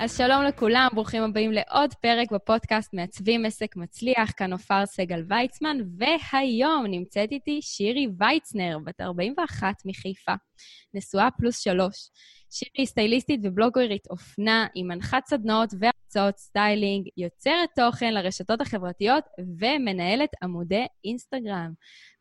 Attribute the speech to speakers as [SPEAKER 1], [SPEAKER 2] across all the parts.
[SPEAKER 1] אז שלום לכולם, ברוכים הבאים לעוד פרק בפודקאסט מעצבים עסק מצליח, כאן עופר סגל ויצמן, והיום נמצאת איתי שירי ויצנר, בת 41 מחיפה, נשואה פלוס שלוש. שירי סטייליסטית ובלוגרית אופנה, היא מנחת סדנאות והרצאות סטיילינג, יוצרת תוכן לרשתות החברתיות ומנהלת עמודי אינסטגרם.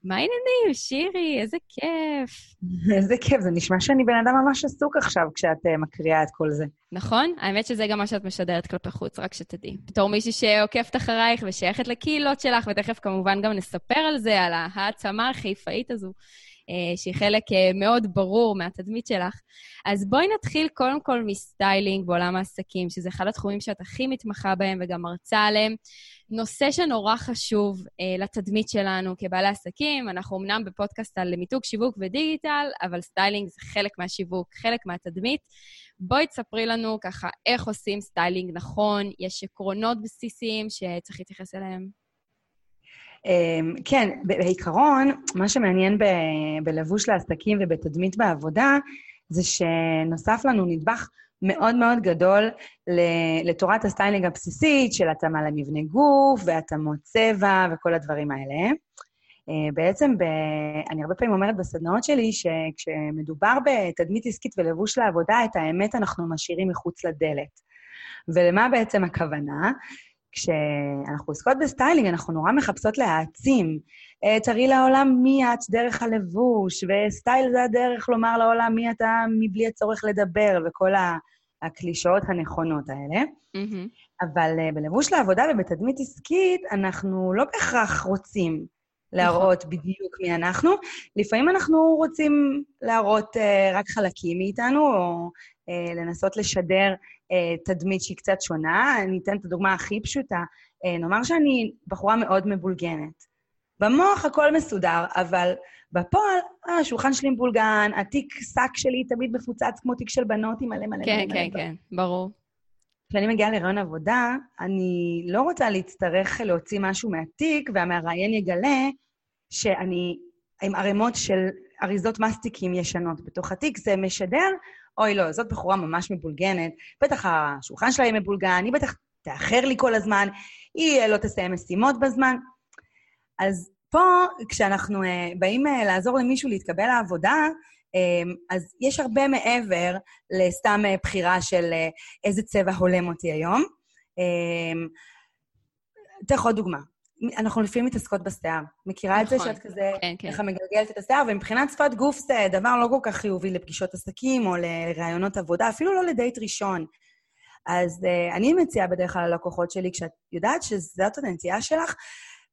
[SPEAKER 1] מה העניינים, שירי? איזה כיף.
[SPEAKER 2] איזה כיף, זה נשמע שאני בן אדם ממש עסוק עכשיו כשאת אה, מקריאה את כל זה.
[SPEAKER 1] נכון? האמת שזה גם מה שאת משדרת כלפי חוץ, רק שתדעי. בתור מישהי שעוקבת אחרייך ושייכת לקהילות שלך, ותכף כמובן גם נספר על זה, על העצמה החיפאית הזו. אה, שהיא חלק אה, מאוד ברור מהתדמית שלך. אז בואי נתחיל קודם כל מסטיילינג בעולם העסקים, שזה אחד התחומים שאת הכי מתמחה בהם וגם מרצה עליהם. נושא שנורא חשוב אה, לתדמית שלנו כבעלי עסקים, אנחנו אמנם בפודקאסט על מיתוג שיווק ודיגיטל, אבל סטיילינג זה חלק מהשיווק, חלק מהתדמית. בואי תספרי לנו ככה איך עושים סטיילינג נכון, יש עקרונות בסיסיים שצריך להתייחס אליהם.
[SPEAKER 2] אמ, כן, בעיקרון, מה שמעניין ב- בלבוש לעסקים ובתדמית בעבודה, זה שנוסף לנו נדבך מאוד מאוד גדול לתורת הסטיילינג הבסיסית של התאמה למבנה גוף והתאמות צבע וכל הדברים האלה. אה, בעצם, ב... אני הרבה פעמים אומרת בסדנאות שלי, שכשמדובר בתדמית עסקית ולבוש לעבודה, את האמת אנחנו משאירים מחוץ לדלת. ולמה בעצם הכוונה? כשאנחנו עוסקות בסטיילינג, אנחנו נורא מחפשות להעצים. אה, תראי לעולם מי את דרך הלבוש, ו style זה הדרך לומר לעולם מי אתה מבלי הצורך לדבר, וכל הקלישאות הנכונות האלה. Mm-hmm. אבל אה, בלבוש לעבודה ובתדמית עסקית, אנחנו לא בהכרח רוצים להראות נכון. בדיוק מי אנחנו. לפעמים אנחנו רוצים להראות אה, רק חלקים מאיתנו, או לנסות לשדר אה, תדמית שהיא קצת שונה. אני אתן את הדוגמה הכי פשוטה. אה, נאמר שאני בחורה מאוד מבולגנת. במוח הכל מסודר, אבל בפועל, אה, השולחן שלי מבולגן, התיק שק שלי תמיד מפוצץ כמו תיק של בנות עם מלא מלא
[SPEAKER 1] כן,
[SPEAKER 2] מלא.
[SPEAKER 1] כן, כן, כן, ברור.
[SPEAKER 2] כשאני מגיעה לרעיון עבודה, אני לא רוצה להצטרך להוציא משהו מהתיק, והמראיין יגלה שאני עם ערימות של אריזות מסטיקים ישנות בתוך התיק. זה משדר אוי, לא, זאת בחורה ממש מבולגנת, בטח השולחן שלה יהיה מבולגן, היא בטח תאחר לי כל הזמן, היא לא תסיים משימות בזמן. אז פה, כשאנחנו uh, באים uh, לעזור למישהו להתקבל לעבודה, אז יש הרבה מעבר לסתם בחירה של איזה צבע הולם אותי היום. אתן לך עוד דוגמה. אנחנו לפעמים מתעסקות בשיער. מכירה נכון, את זה נכון. שאת כזה, כן, כן. ככה מגלגלת את השיער, ומבחינת שפת גוף זה דבר לא כל כך חיובי לפגישות עסקים או לראיונות עבודה, אפילו לא לדייט ראשון. אז uh, אני מציעה בדרך כלל ללקוחות שלי, כשאת יודעת שזאת הנטייה שלך,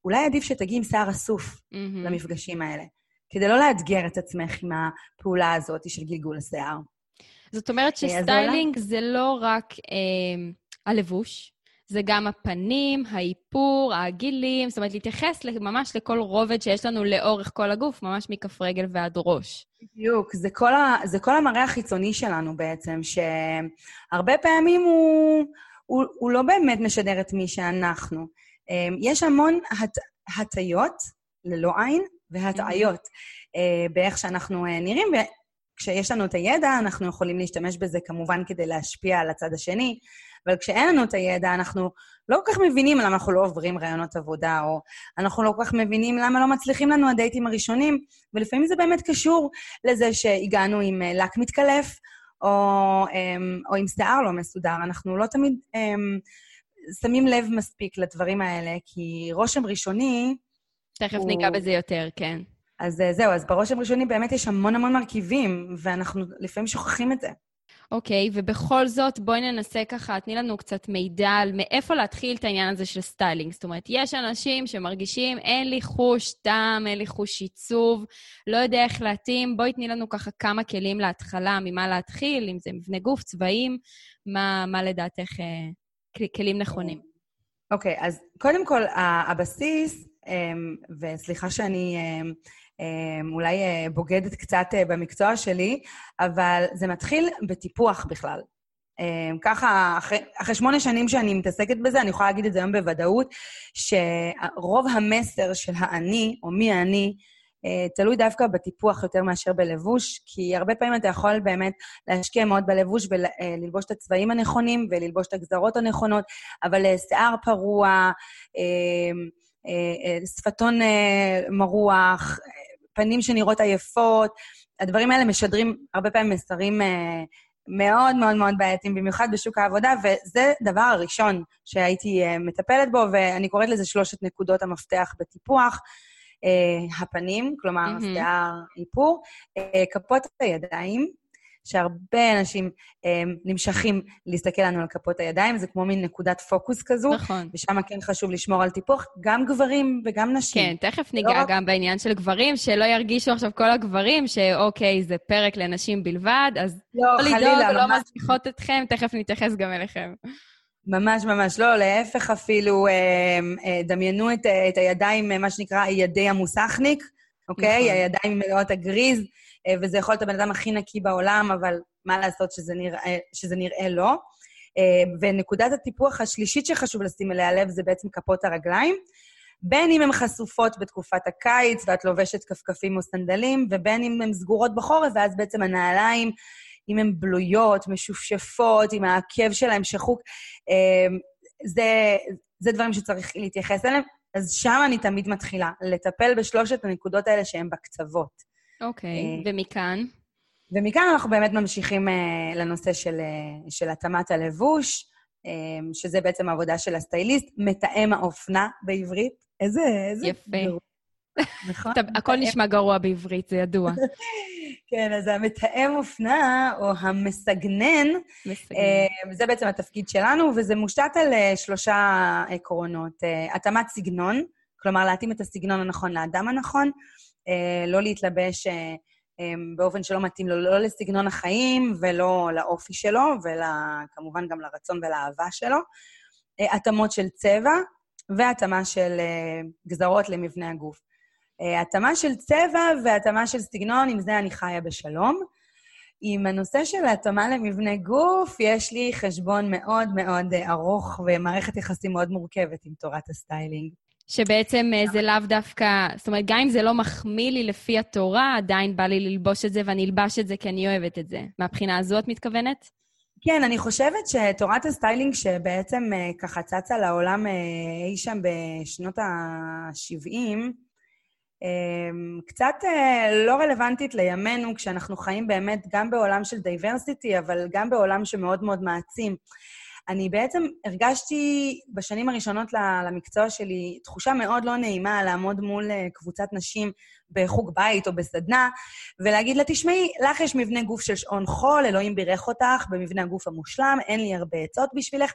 [SPEAKER 2] אולי עדיף שתגיעי עם שיער אסוף mm-hmm. למפגשים האלה, כדי לא לאתגר את עצמך עם הפעולה הזאת של גלגול השיער.
[SPEAKER 1] זאת אומרת אה, שסטיילינג זה לא רק אה, הלבוש, זה גם הפנים, האיפור, הגילים, זאת אומרת, להתייחס ממש לכל רובד שיש לנו לאורך כל הגוף, ממש מכף רגל ועד ראש.
[SPEAKER 2] בדיוק, זה כל, ה, זה כל המראה החיצוני שלנו בעצם, שהרבה פעמים הוא, הוא, הוא לא באמת משדר את מי שאנחנו. אמ, יש המון הט, הטיות, ללא עין, והטעיות mm-hmm. באיך שאנחנו אה, נראים, וכשיש לנו את הידע, אנחנו יכולים להשתמש בזה כמובן כדי להשפיע על הצד השני. אבל כשאין לנו את הידע, אנחנו לא כל כך מבינים למה אנחנו לא עוברים רעיונות עבודה, או אנחנו לא כל כך מבינים למה לא מצליחים לנו הדייטים הראשונים, ולפעמים זה באמת קשור לזה שהגענו עם אה, לק מתקלף, או, אמ, או עם שיער לא מסודר. אנחנו לא תמיד אמ, שמים לב מספיק לדברים האלה, כי רושם ראשוני...
[SPEAKER 1] תכף הוא... ניגע בזה יותר, כן.
[SPEAKER 2] אז אה, זהו, אז ברושם ראשוני באמת יש המון המון מרכיבים, ואנחנו לפעמים שוכחים את זה.
[SPEAKER 1] אוקיי, ובכל זאת, בואי ננסה ככה, תני לנו קצת מידע על מאיפה להתחיל את העניין הזה של סטיילינג. זאת אומרת, יש אנשים שמרגישים, אין לי חוש טעם, אין לי חוש עיצוב, לא יודע איך להתאים. בואי תני לנו ככה כמה כלים להתחלה, ממה להתחיל, אם זה מבנה גוף, צבעים, מה, מה לדעתך אה, כלים נכונים.
[SPEAKER 2] אוקיי, אז קודם כל, הבסיס, אמ, וסליחה שאני אמ, אולי בוגדת קצת במקצוע שלי, אבל זה מתחיל בטיפוח בכלל. ככה, אחרי, אחרי שמונה שנים שאני מתעסקת בזה, אני יכולה להגיד את זה היום בוודאות, שרוב המסר של האני, או מי האני, אה, תלוי דווקא בטיפוח יותר מאשר בלבוש, כי הרבה פעמים אתה יכול באמת להשקיע מאוד בלבוש וללבוש אה, את הצבעים הנכונים וללבוש את הגזרות הנכונות, אבל אה, שיער פרוע, שפתון מרוח, פנים שנראות עייפות, הדברים האלה משדרים הרבה פעמים מסרים מאוד מאוד מאוד בעייתיים, במיוחד בשוק העבודה, וזה דבר הראשון שהייתי מטפלת בו, ואני קוראת לזה שלושת נקודות המפתח בטיפוח. אה, הפנים, כלומר, mm-hmm. שיער איפור, אה, כפות הידיים, שהרבה אנשים אה, נמשכים להסתכל לנו על כפות הידיים, זה כמו מין נקודת פוקוס כזו.
[SPEAKER 1] נכון.
[SPEAKER 2] ושם כן חשוב לשמור על טיפוח, גם גברים וגם נשים.
[SPEAKER 1] כן, תכף ניגע לא גם בעניין של גברים, שלא ירגישו עכשיו כל הגברים שאוקיי, זה פרק לנשים בלבד, אז
[SPEAKER 2] לא, לא חלילה, לדאוג,
[SPEAKER 1] לא מזניחות אתכם, תכף נתייחס גם אליכם.
[SPEAKER 2] ממש ממש לא, להפך אפילו, אה, אה, דמיינו את, את הידיים, מה שנקרא ידי המוסכניק, אוקיי? נכון. הידיים מלאות הגריז, וזה יכול להיות הבן אדם הכי נקי בעולם, אבל מה לעשות שזה נראה, שזה נראה לא. ונקודת הטיפוח השלישית שחשוב לשים אליה לב זה בעצם כפות הרגליים. בין אם הן חשופות בתקופת הקיץ ואת לובשת כפכפים או סנדלים, ובין אם הן סגורות בחורף, ואז בעצם הנעליים אם הן בלויות, משופשפות, אם העקב שלהן שחוק, אמ, זה, זה דברים שצריך להתייחס אליהם. אז שם אני תמיד מתחילה, לטפל בשלושת הנקודות האלה שהן בקצוות.
[SPEAKER 1] אוקיי, okay, אה, ומכאן?
[SPEAKER 2] ומכאן אנחנו באמת ממשיכים uh, לנושא של, uh, של התאמת הלבוש, שזה בעצם העבודה של הסטייליסט, מתאם האופנה בעברית. איזה... איזה
[SPEAKER 1] יפה. נכון? הכל נשמע גרוע בעברית, זה ידוע.
[SPEAKER 2] כן, אז המתאם אופנה, או המסגנן, מסגנן. אה, זה בעצם התפקיד שלנו, וזה מושתת על אה, שלושה עקרונות. אה, התאמת סגנון, כלומר, להתאים את הסגנון הנכון לאדם הנכון, לא להתלבש באופן שלא מתאים לו, לא לסגנון החיים ולא לאופי שלו, וכמובן גם לרצון ולאהבה שלו. התאמות של צבע והתאמה של גזרות למבנה הגוף. אה, התאמה של צבע והתאמה של סגנון, עם זה אני חיה בשלום. עם הנושא של התאמה למבנה גוף, יש לי חשבון מאוד מאוד אה, ארוך ומערכת יחסים מאוד מורכבת עם תורת הסטיילינג.
[SPEAKER 1] שבעצם אה, זה לאו דווקא, זאת אומרת, גם אם זה לא מחמיא לי לפי התורה, עדיין בא לי ללבוש את זה ואני אלבש את זה כי אני אוהבת את זה. מהבחינה הזו את מתכוונת?
[SPEAKER 2] כן, אני חושבת שתורת הסטיילינג שבעצם ככה צצה לעולם אי שם בשנות ה-70, אמ, קצת אה, לא רלוונטית לימינו, כשאנחנו חיים באמת גם בעולם של diversity, אבל גם בעולם שמאוד מאוד מעצים. אני בעצם הרגשתי בשנים הראשונות למקצוע שלי תחושה מאוד לא נעימה לעמוד מול אה, קבוצת נשים בחוג בית או בסדנה, ולהגיד לה, תשמעי, לך יש מבנה גוף של שעון חול, אלוהים בירך אותך במבנה הגוף המושלם, אין לי הרבה עצות בשבילך.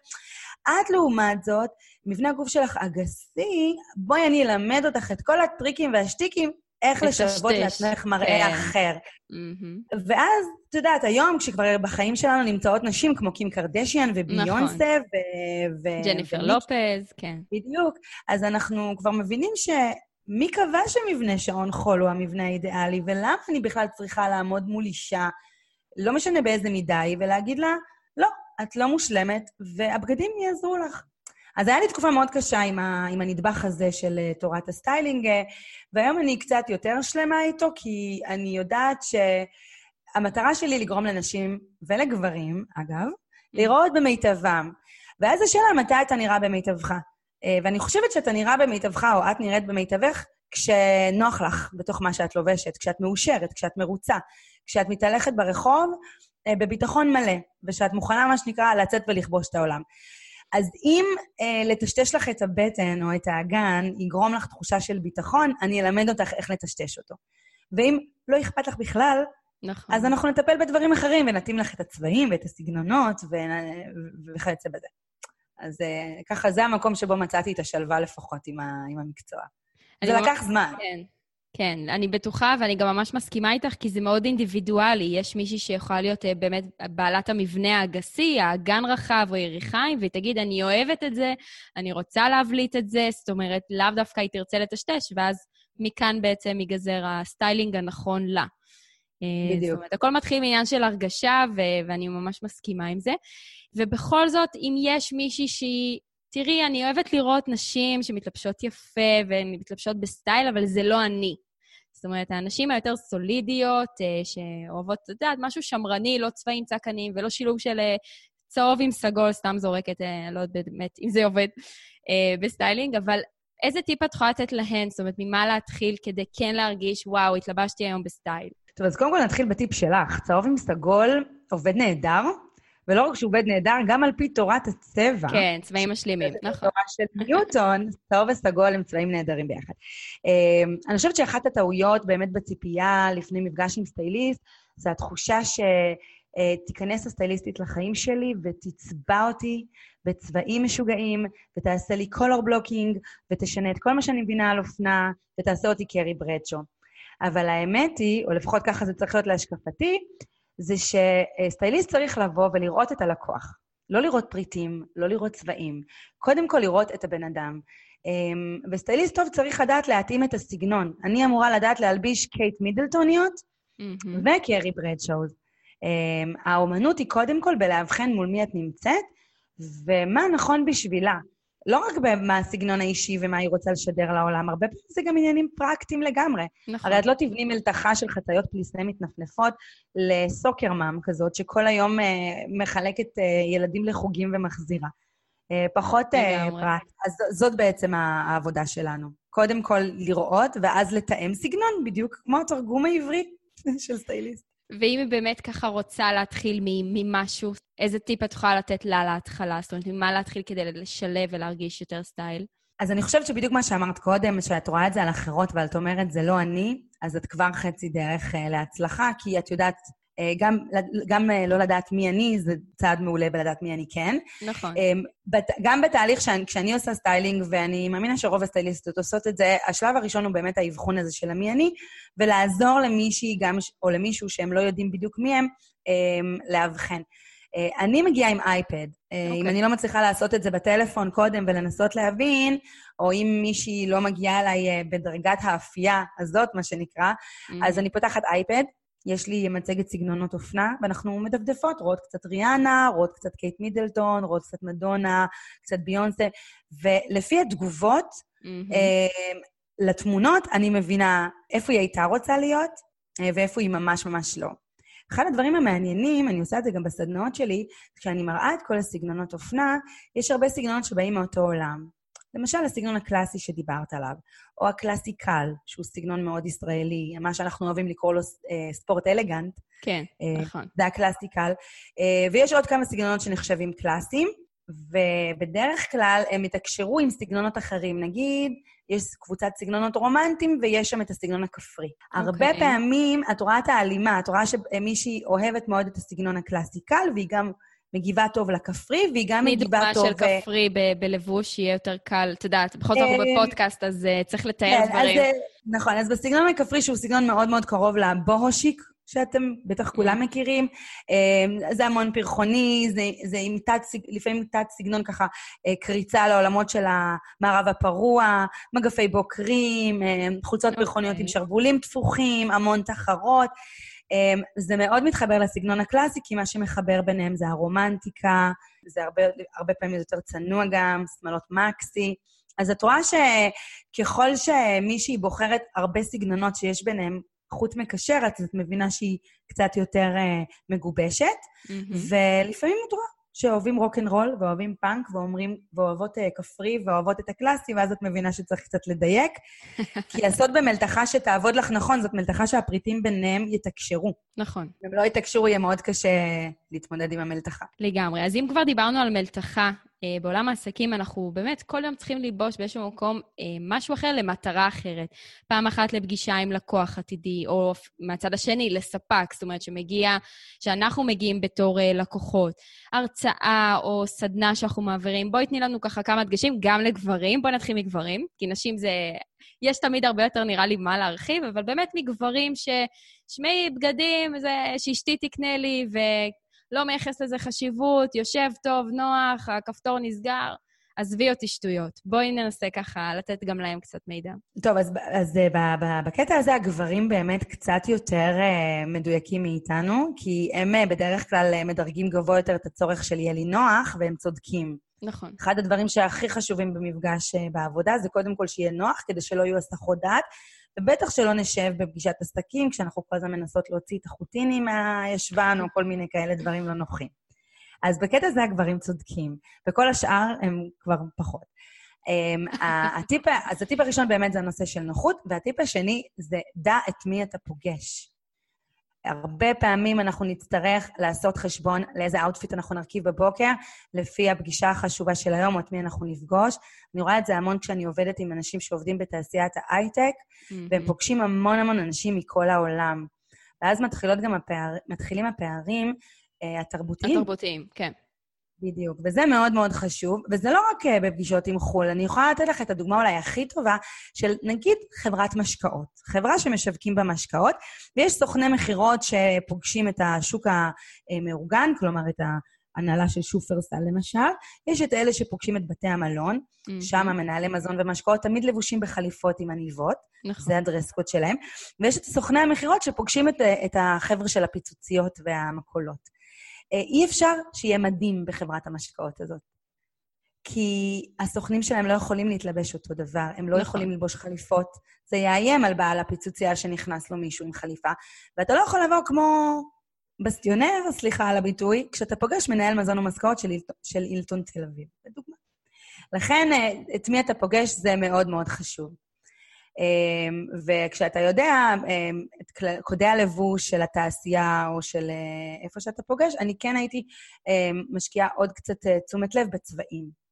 [SPEAKER 2] את, לעומת זאת, מבנה הגוף שלך אגסי, בואי אני אלמד אותך את כל הטריקים והשטיקים איך לשוות לעצמך מראה כן. אחר. Mm-hmm. ואז, את יודעת, היום, כשכבר בחיים שלנו נמצאות נשים כמו קים קרדשיאן וביונסה נכון. ו...
[SPEAKER 1] ג'ניפר. לופז, כן.
[SPEAKER 2] בדיוק. אז אנחנו כבר מבינים ש... מי קבע שמבנה שעון חול הוא המבנה האידיאלי, ולמה אני בכלל צריכה לעמוד מול אישה, לא משנה באיזה מידה היא, ולהגיד לה, לא, את לא מושלמת, והבגדים יעזרו לך. אז היה לי תקופה מאוד קשה עם, ה, עם הנדבך הזה של אה, תורת הסטיילינג, אה, והיום אני קצת יותר שלמה איתו, כי אני יודעת שהמטרה שלי לגרום לנשים, ולגברים, אגב, לראות במיטבם. ואז השאלה, מתי אתה נראה במיטבך? Uh, ואני חושבת שאתה נראה במיטבך, או את נראית במיטבך, כשנוח לך בתוך מה שאת לובשת, כשאת מאושרת, כשאת מרוצה, כשאת מתהלכת ברחוב בביטחון מלא, ושאת מוכנה, מה שנקרא, לצאת ולכבוש את העולם. אז אם אה, לטשטש לך את הבטן או את האגן יגרום לך תחושה של ביטחון, אני אלמד אותך איך לטשטש אותו. ואם לא אכפת לך בכלל, נכון. אז אנחנו נטפל בדברים אחרים ונתאים לך את הצבעים ואת הסגנונות וכיוצא בזה. אז אה, ככה, זה המקום שבו מצאתי את השלווה לפחות עם, ה, עם המקצוע. זה לקח זמן.
[SPEAKER 1] כן. כן, אני בטוחה, ואני גם ממש מסכימה איתך, כי זה מאוד אינדיבידואלי. יש מישהי שיכולה להיות uh, באמת בעלת המבנה האגסי, האגן רחב או יריחיים, והיא תגיד, אני אוהבת את זה, אני רוצה להבליט את זה, זאת אומרת, לאו דווקא היא תרצה לטשטש, ואז מכאן בעצם ייגזר הסטיילינג הנכון לה. אה,
[SPEAKER 2] בדיוק.
[SPEAKER 1] זאת אומרת, הכל מתחיל מעניין של הרגשה, ו- ואני ממש מסכימה עם זה. ובכל זאת, אם יש מישהי שהיא... תראי, אני אוהבת לראות נשים שמתלבשות יפה והן מתלבשות בסטייל, אבל זה לא אני. זאת אומרת, הנשים היותר סולידיות, אה, שאוהבות, את יודעת, משהו שמרני, לא צבעים צעקניים ולא שילוב של אה, צהוב עם סגול, סתם זורקת, אה, לא יודעת באמת אם זה עובד בסטיילינג, אבל איזה טיפ את יכולה לתת להן? זאת אומרת, ממה להתחיל כדי כן להרגיש, וואו, התלבשתי היום בסטייל.
[SPEAKER 2] טוב, אז קודם כל נתחיל בטיפ שלך. צהוב עם סגול עובד נהדר, ולא רק שהוא עובד נהדר, גם על פי תורת הצבע.
[SPEAKER 1] כן, צבעים משלימים, נכון.
[SPEAKER 2] תורה של ניוטון, צהוב וסגול הם צבעים נהדרים ביחד. אה, אני חושבת שאחת הטעויות באמת בציפייה לפני מפגש עם סטייליסט, זה התחושה שתיכנס הסטייליסטית לחיים שלי ותצבע אותי בצבעים משוגעים, ותעשה לי קולור בלוקינג, ותשנה את כל מה שאני מבינה על אופנה, ותעשה אותי קרי ברדשו. אבל האמת היא, או לפחות ככה זה צריך להיות להשקפתי, זה שסטייליסט צריך לבוא ולראות את הלקוח. לא לראות פריטים, לא לראות צבעים. קודם כל לראות את הבן אדם. אמ, וסטייליסט טוב צריך לדעת להתאים את הסגנון. אני אמורה לדעת להלביש קייט מידלטוניות
[SPEAKER 1] מהמם.
[SPEAKER 2] וקרי ברדשוז. אמ, האומנות היא קודם כל בלאבחן מול מי את נמצאת, ומה נכון בשבילה. לא רק במה הסגנון האישי ומה היא רוצה לשדר לעולם, הרבה פעמים זה גם עניינים פרקטיים לגמרי.
[SPEAKER 1] נכון.
[SPEAKER 2] הרי את לא תבני מלתחה של חצאיות פליסטי מתנפנפות לסוקרמאם כזאת, שכל היום אה, מחלקת אה, ילדים לחוגים ומחזירה. אה, פחות אה. פרט. אז זאת בעצם העבודה שלנו. קודם כל לראות, ואז לתאם סגנון, בדיוק כמו התרגום העברי של סטייליסט.
[SPEAKER 1] ואם היא באמת ככה רוצה להתחיל ממשהו, איזה טיפ את יכולה לתת לה להתחלה? זאת אומרת, ממה להתחיל כדי לשלב ולהרגיש יותר סטייל?
[SPEAKER 2] אז אני חושבת שבדיוק מה שאמרת קודם, שאת רואה את זה על אחרות ואת אומרת, זה לא אני, אז את כבר חצי דרך אה, להצלחה, כי את יודעת, גם, גם אה, לא לדעת מי אני, זה צעד מעולה בלדעת מי אני כן.
[SPEAKER 1] נכון.
[SPEAKER 2] אמ, בת- גם בתהליך שאני, כשאני עושה סטיילינג, ואני מאמינה שרוב הסטייליסטות עושות את זה, השלב הראשון הוא באמת האבחון הזה של המי אני, ולעזור למישהי גם, או למישהו שהם לא יודעים בדיוק מי הם, לאבחן. אה, אני מגיעה עם אייפד. אה, אם
[SPEAKER 1] אוקיי.
[SPEAKER 2] אני לא מצליחה לעשות את זה בטלפון קודם ולנסות להבין, או אם מישהי לא מגיעה אליי אה, בדרגת האפייה הזאת, מה שנקרא, אז אני פותחת אייפד, יש לי מצגת סגנונות אופנה, ואנחנו מדפדפות, רואות קצת ריאנה, רואות קצת קייט מידלטון, רואות קצת מדונה, קצת ביונסה, ולפי התגובות
[SPEAKER 1] מהמם.
[SPEAKER 2] אה, לתמונות, אני מבינה איפה היא הייתה רוצה להיות, אה, ואיפה היא ממש ממש לא. אחד הדברים המעניינים, אני עושה את זה גם בסדנאות שלי, כשאני מראה את כל הסגנונות אופנה, יש הרבה סגנונות שבאים מאותו עולם. למשל, הסגנון הקלאסי שדיברת עליו, או ה-classical, שהוא סגנון מאוד ישראלי, מה שאנחנו אוהבים לקרוא לו אה, ספורט אלגנט,
[SPEAKER 1] כן,
[SPEAKER 2] אה,
[SPEAKER 1] נכון.
[SPEAKER 2] זה ה-classical. אה, ויש עוד כמה סגנונות שנחשבים קלאסיים, ובדרך כלל הם יתקשרו עם סגנונות אחרים. נגיד, יש קבוצת סגנונות רומנטיים ויש שם את הסגנון הכפרי. הרבה
[SPEAKER 1] אוקיי.
[SPEAKER 2] פעמים את רואה את ההלימה, את רואה שמישהי אוהבת מאוד את הסגנון ה-classical, והיא גם מגיבה טוב לכפרי, והיא גם
[SPEAKER 1] תני
[SPEAKER 2] מגיבה
[SPEAKER 1] דוגמה
[SPEAKER 2] טוב...
[SPEAKER 1] של כפרי ב- בלבוש, יהיה יותר קל. את יודעת, בכל זאת אנחנו
[SPEAKER 2] אה,
[SPEAKER 1] בפודקאסט, אז אה, צריך לתאר
[SPEAKER 2] כן,
[SPEAKER 1] דברים.
[SPEAKER 2] אה, נכון, אז בסגנון הכפרי, שהוא סגנון מאוד מאוד קרוב לבוהושיק, שאתם בטח כולם מכירים, אה, זה המון פרחוני, זה, זה עם תת, לפעמים תת סגנון ככה, אה, קריצה לעולמות של המערב הפרוע, מגפי בוקרים, אה, חולצות
[SPEAKER 1] אוקיי.
[SPEAKER 2] פרחוניות עם שרוולים תפוחים, המון תחרות. אה, זה מאוד מתחבר לסגנון הקלאסי, כי מה שמחבר ביניהם זה הרומנטיקה, זה הרבה, הרבה פעמים יותר צנוע גם, שמאלות מקסי. אז את רואה שככל שמישהי בוחרת הרבה סגנונות שיש ביניהם חוט מקשר, את מבינה שהיא קצת יותר uh, מגובשת.
[SPEAKER 1] מהמם.
[SPEAKER 2] ולפעמים את רואה שאוהבים רוקנרול ואוהבים פאנק ואומרים, ואוהבות uh, כפרי ואוהבות את הקלאסי, ואז את מבינה שצריך קצת לדייק. כי לעשות במלתחה שתעבוד לך נכון, זאת מלתחה שהפריטים ביניהם יתקשרו.
[SPEAKER 1] נכון.
[SPEAKER 2] אם לא יתקשרו, יהיה מאוד קשה להתמודד עם המלתחה.
[SPEAKER 1] לגמרי. אז אם כבר דיברנו על מלתחה, בעולם העסקים אנחנו באמת כל יום צריכים ללבוש באיזשהו מקום אה, משהו אחר למטרה אחרת. פעם אחת לפגישה עם לקוח עתידי, או מהצד השני, לספק, זאת אומרת שמגיע, שאנחנו מגיעים בתור אה, לקוחות. הרצאה או סדנה שאנחנו מעבירים. בואי תני לנו ככה כמה דגשים, גם לגברים. בואי נתחיל מגברים, כי נשים זה... יש תמיד הרבה יותר, נראה לי, מה להרחיב, אבל באמת מגברים ש... שמי בגדים, זה שאשתי תקנה לי, ו... לא מייחס לזה חשיבות, יושב טוב, נוח, הכפתור נסגר. עזבי אותי שטויות. בואי ננסה ככה לתת גם להם קצת מידע.
[SPEAKER 2] טוב, אז, אז ב, ב, בקטע הזה הגברים באמת קצת יותר uh, מדויקים מאיתנו, כי הם uh, בדרך כלל מדרגים גבוה יותר את הצורך של יהיה לי נוח, והם צודקים.
[SPEAKER 1] נכון.
[SPEAKER 2] אחד הדברים שהכי חשובים במפגש בעבודה זה קודם כל שיהיה נוח, כדי שלא יהיו הסחות דעת, ובטח שלא נשב בפגישת עסקים, כשאנחנו כל הזמן מנסות להוציא את החוטיני מהישבן, או כל מיני כאלה דברים לא נוחים. אז בקטע הזה הגברים צודקים, וכל השאר הם כבר פחות. Um, הטיפ, אז הטיפ הראשון באמת זה הנושא של נוחות, והטיפ השני זה דע את מי אתה פוגש. הרבה פעמים אנחנו נצטרך לעשות חשבון לאיזה outfit אנחנו נרכיב בבוקר, לפי הפגישה החשובה של היום, או את מי אנחנו נפגוש. אני רואה את זה המון כשאני עובדת עם אנשים שעובדים בתעשיית ההייטק, mm-hmm. והם פוגשים המון המון אנשים מכל העולם. ואז מתחילות גם הפער, מתחילים הפערים uh, התרבותיים.
[SPEAKER 1] התרבותיים, כן.
[SPEAKER 2] בדיוק, וזה מאוד מאוד חשוב, וזה לא רק uh, בפגישות עם חו"ל, אני יכולה לתת לך את הדוגמה אולי הכי טובה של נגיד חברת משקאות, חברה שמשווקים בה משקאות, ויש סוכני מכירות שפוגשים את השוק המאורגן, כלומר את ההנהלה של שופרסל למשל, יש את אלה שפוגשים את בתי המלון, mm-hmm. שם המנהלי מזון ומשקאות תמיד לבושים בחליפות עם עניבות, נכון. זה הדרסקוד שלהם, ויש את סוכני המכירות שפוגשים את, את החבר'ה של הפיצוציות והמקולות. אה, אי אפשר שיהיה מדהים בחברת המשקאות הזאת. כי הסוכנים שלהם לא יכולים להתלבש אותו דבר, הם לא נכון. יכולים ללבוש חליפות. זה יאיים על בעל הפיצוצייה שנכנס לו מישהו עם חליפה, ואתה לא יכול לבוא כמו בסטיונר, סליחה על הביטוי, כשאתה פוגש מנהל מזון ומשקאות של, של אילטון תל אביב, לדוגמה. לכן, אה, את מי אתה פוגש זה מאוד מאוד חשוב. אמ, וכשאתה יודע אמ, את קודי הלבוש של התעשייה או של אה, איפה שאתה פוגש, אני כן הייתי אמ, משקיעה עוד קצת אה, תשומת לב בצבעים.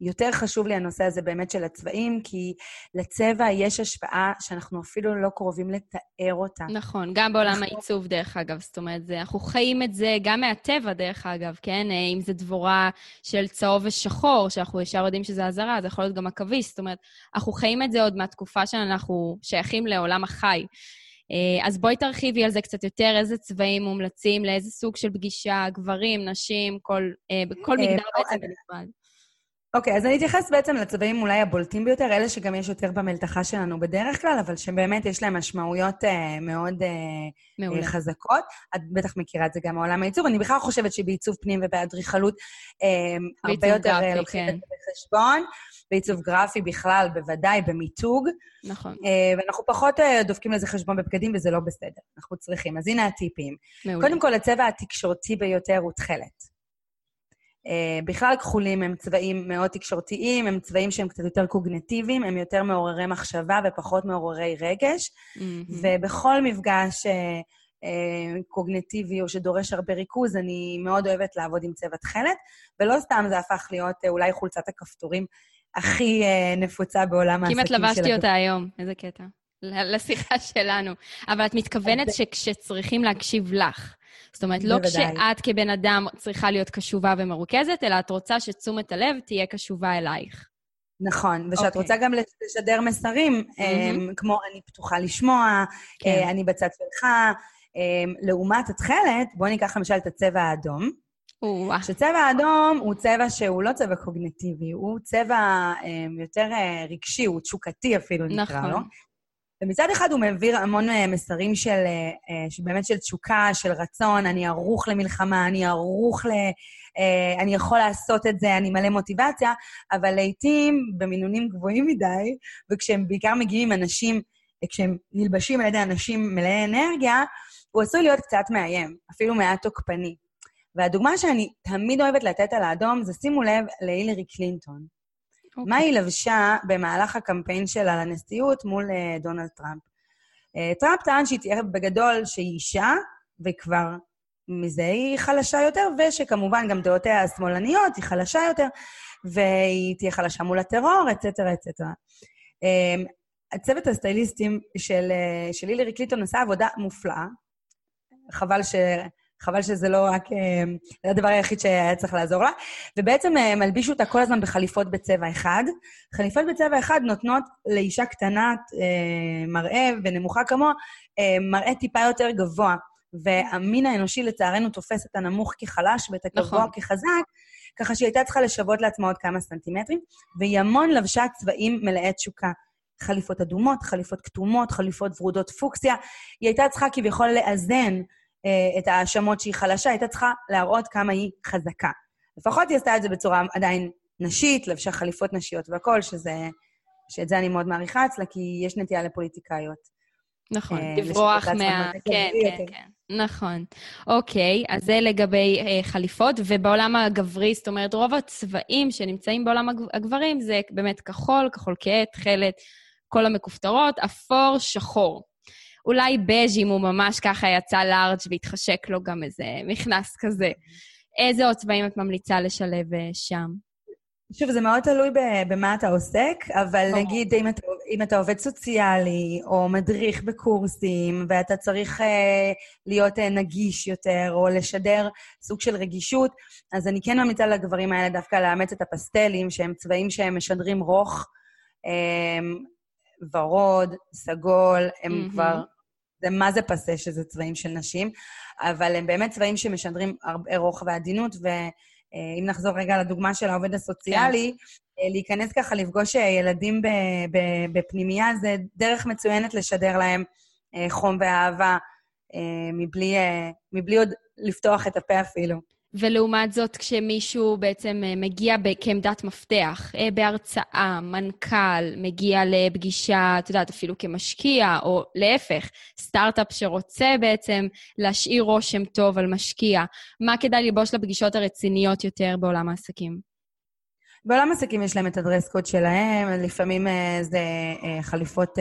[SPEAKER 2] יותר חשוב לי הנושא הזה באמת של הצבעים, כי לצבע יש השפעה שאנחנו אפילו לא קרובים לתאר אותה.
[SPEAKER 1] נכון, גם בעולם אנחנו... העיצוב, דרך אגב. זאת אומרת, זה, אנחנו חיים את זה גם מהטבע, דרך אגב, כן? אה, אם זה דבורה של צהוב ושחור, שאנחנו ישר יודעים שזה אזהרה, זה יכול להיות גם עכביש. זאת אומרת, אנחנו חיים את זה עוד מהתקופה שאנחנו שייכים לעולם החי. אה, אז בואי תרחיבי על זה קצת יותר, איזה צבעים מומלצים, לאיזה סוג של פגישה, גברים, נשים, כל, אה, כל מגדר בעצם בנפרד.
[SPEAKER 2] אוקיי, okay, אז אני אתייחס בעצם לצבעים אולי הבולטים ביותר, אלה שגם יש יותר במלתחה שלנו בדרך כלל, אבל שבאמת יש להם משמעויות uh, מאוד uh, חזקות. את בטח מכירה את זה גם מעולם הייצור. אני בכלל חושבת שבעיצוב פנים ובאדריכלות uh, הרבה יותר גרפי, לוקחים כן. את זה בחשבון. בעיצוב גרפי בכלל, בוודאי, במיתוג.
[SPEAKER 1] נכון. Uh,
[SPEAKER 2] ואנחנו פחות uh, דופקים לזה חשבון בבגדים, וזה לא בסדר. אנחנו צריכים. אז הנה הטיפים. מעולה. קודם כל, הצבע התקשורתי ביותר הוא תכלת. Uh, בכלל כחולים הם צבעים מאוד תקשורתיים, הם צבעים שהם קצת יותר קוגנטיביים, הם יותר מעוררי מחשבה ופחות מעוררי רגש, mm-hmm. ובכל מפגש uh, uh, קוגנטיבי או שדורש הרבה ריכוז, אני מאוד אוהבת לעבוד עם צבע תכלת, ולא סתם זה הפך להיות uh, אולי חולצת הכפתורים הכי uh, נפוצה בעולם העסקים
[SPEAKER 1] של... כמעט לבשתי אותה היום, איזה קטע. לשיחה שלנו. אבל את מתכוונת שכשצריכים להקשיב לך, זאת אומרת, לא כשאת כבן אדם צריכה להיות קשובה ומרוכזת, אלא את רוצה שתשומת הלב תהיה קשובה אלייך.
[SPEAKER 2] נכון, ושאת okay. אוקיי. רוצה גם לשדר מסרים, mm-hmm. כמו אני פתוחה לשמוע, כן. אה, אני בצד שלך. לעומת התכלת, בואו ניקח למשל את הצבע האדום. שצבע האדום הוא צבע שהוא לא צבע קוגנטיבי, הוא צבע יותר אה, רגשי, הוא תשוקתי אפילו, נקרא נכון. לו. ומצד אחד הוא מעביר המון אה, מסרים של, אה, אה, באמת של תשוקה, של רצון, אני ערוך למלחמה, אני ערוך ל... אני יכול לעשות את זה, אני מלא מוטיבציה, אבל לעיתים במינונים גבוהים מדי, וכשהם בעיקר מגיעים עם אנשים, כשהם נלבשים על ידי אנשים מלאי אנרגיה, הוא עשוי להיות קצת מאיים, אפילו מעט תוקפני. והדוגמה שאני תמיד אוהבת לתת על האדום זה שימו לב להילרי קלינטון. Okay. אוקיי. מה היא לבשה במהלך הקמפיין שלה לנשיאות מול uh, דונלד טראמפ? Uh, טראמפ טען שהיא תהיה בגדול שהיא אישה, וכבר מזה היא חלשה יותר, ושכמובן גם דעותיה השמאלניות היא חלשה יותר, והיא תהיה חלשה מול הטרור, אצטרה, אצטרה. Uh, הצוות הסטייליסטים של, uh, של הילרי קליטון עשה עבודה מופלאה. חבל ש... חבל שזה לא רק... אה, זה הדבר היחיד שהיה צריך לעזור לה. ובעצם אה, מלבישו אותה כל הזמן בחליפות בצבע אחד. חליפות בצבע אחד נותנות לאישה קטנת אה, מראה ונמוכה כמוה, מראה טיפה יותר גבוה. והמין האנושי לצערנו תופס את הנמוך כחלש ואת הגבוה נכון. כחזק, ככה שהיא הייתה צריכה לשוות לעצמה עוד כמה סנטימטרים, והיא המון לבשה צבעים מלאי תשוקה. חליפות אדומות, חליפות כתומות, חליפות ורודות פוקסיה. היא הייתה צריכה כביכול לאזן את ההאשמות שהיא חלשה, הייתה צריכה להראות כמה היא חזקה. לפחות היא עשתה את זה בצורה עדיין נשית, לבשה חליפות נשיות והכול, שזה, שאת זה אני מאוד מעריכה אצלה, כי יש נטייה לפוליטיקאיות.
[SPEAKER 1] נכון, אה, לברוח מה... כן, כן, כן. נכון. אוקיי, אז זה לגבי אה, חליפות, ובעולם הגברי, זאת אומרת, רוב הצבעים שנמצאים בעולם הגברים זה באמת כחול, כחול כהה, תכלת, כל המכופתרות, אפור, שחור. אולי בז' אם הוא ממש ככה יצא לארג' והתחשק לו גם איזה מכנס כזה. איזה עוד צבעים את ממליצה לשלב אה, שם?
[SPEAKER 2] שוב, זה מאוד תלוי במה אתה עוסק, אבל או. נגיד אם אתה, אם אתה עובד סוציאלי או מדריך בקורסים, ואתה צריך uh, להיות uh, נגיש יותר או לשדר סוג של רגישות, אז אני כן ממליצה לגברים האלה דווקא לאמץ את הפסטלים, שהם צבעים שהם משדרים רוך, um, ורוד, סגול, הם mm-hmm. כבר... זה מה זה פסה שזה צבעים של נשים, אבל הם באמת צבעים שמשדרים הרבה רוך ועדינות, ו... אה, אם נחזור רגע לדוגמה של העובד הסוציאלי, כן. אה, להיכנס ככה, לפגוש אה, ילדים בפנימייה, זה דרך מצוינת לשדר להם חום ואהבה, מבלי, מבלי עוד לפתוח את הפה אפילו.
[SPEAKER 1] ולעומת זאת, כשמישהו בעצם מגיע כעמדת מפתח, בהרצאה, מנכ"ל, מגיע לפגישה, את יודעת, אפילו כמשקיע, או להפך, סטארט-אפ שרוצה בעצם להשאיר רושם טוב על משקיע, מה כדאי ללבוש לפגישות הרציניות יותר בעולם העסקים?
[SPEAKER 2] בעולם העסקים יש להם את הדרס קוד שלהם, לפעמים זה חליפות...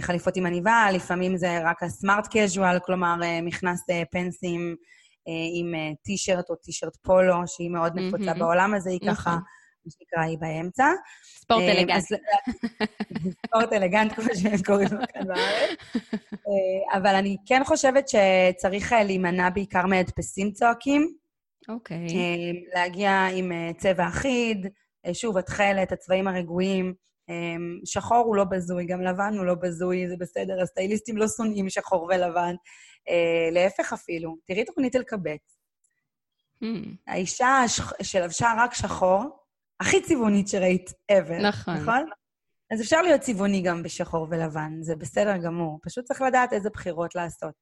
[SPEAKER 2] חליפות עם עניבה, לפעמים זה רק הסמארט קז'ואל, כלומר מכנס פנסים אה, עם אה, טישרט או טישרט פולו, שהיא מאוד נפוצה בעולם הזה, היא ככה, נכון. מה שנקרא, היא באמצע.
[SPEAKER 1] ספורט אה, אלגנט.
[SPEAKER 2] ספורט אלגנט, כמו שהם קוראים לו כאן בארץ. אבל אני כן חושבת שצריך להימנע בעיקר מהדפסים צועקים.
[SPEAKER 1] אוקיי.
[SPEAKER 2] להגיע עם צבע אחיד, שוב, התכלת, הצבעים הרגועים. שחור הוא לא בזוי, גם לבן הוא לא בזוי, זה בסדר, הסטייליסטים לא שונאים שחור ולבן. אה, להפך אפילו, תראי תוכנית אלקבץ. Hmm. האישה שלבשה רק שחור, הכי צבעונית שראית ever,
[SPEAKER 1] נכון. נכון?
[SPEAKER 2] אז אפשר להיות צבעוני גם בשחור ולבן, זה בסדר גמור. פשוט צריך לדעת איזה בחירות לעשות.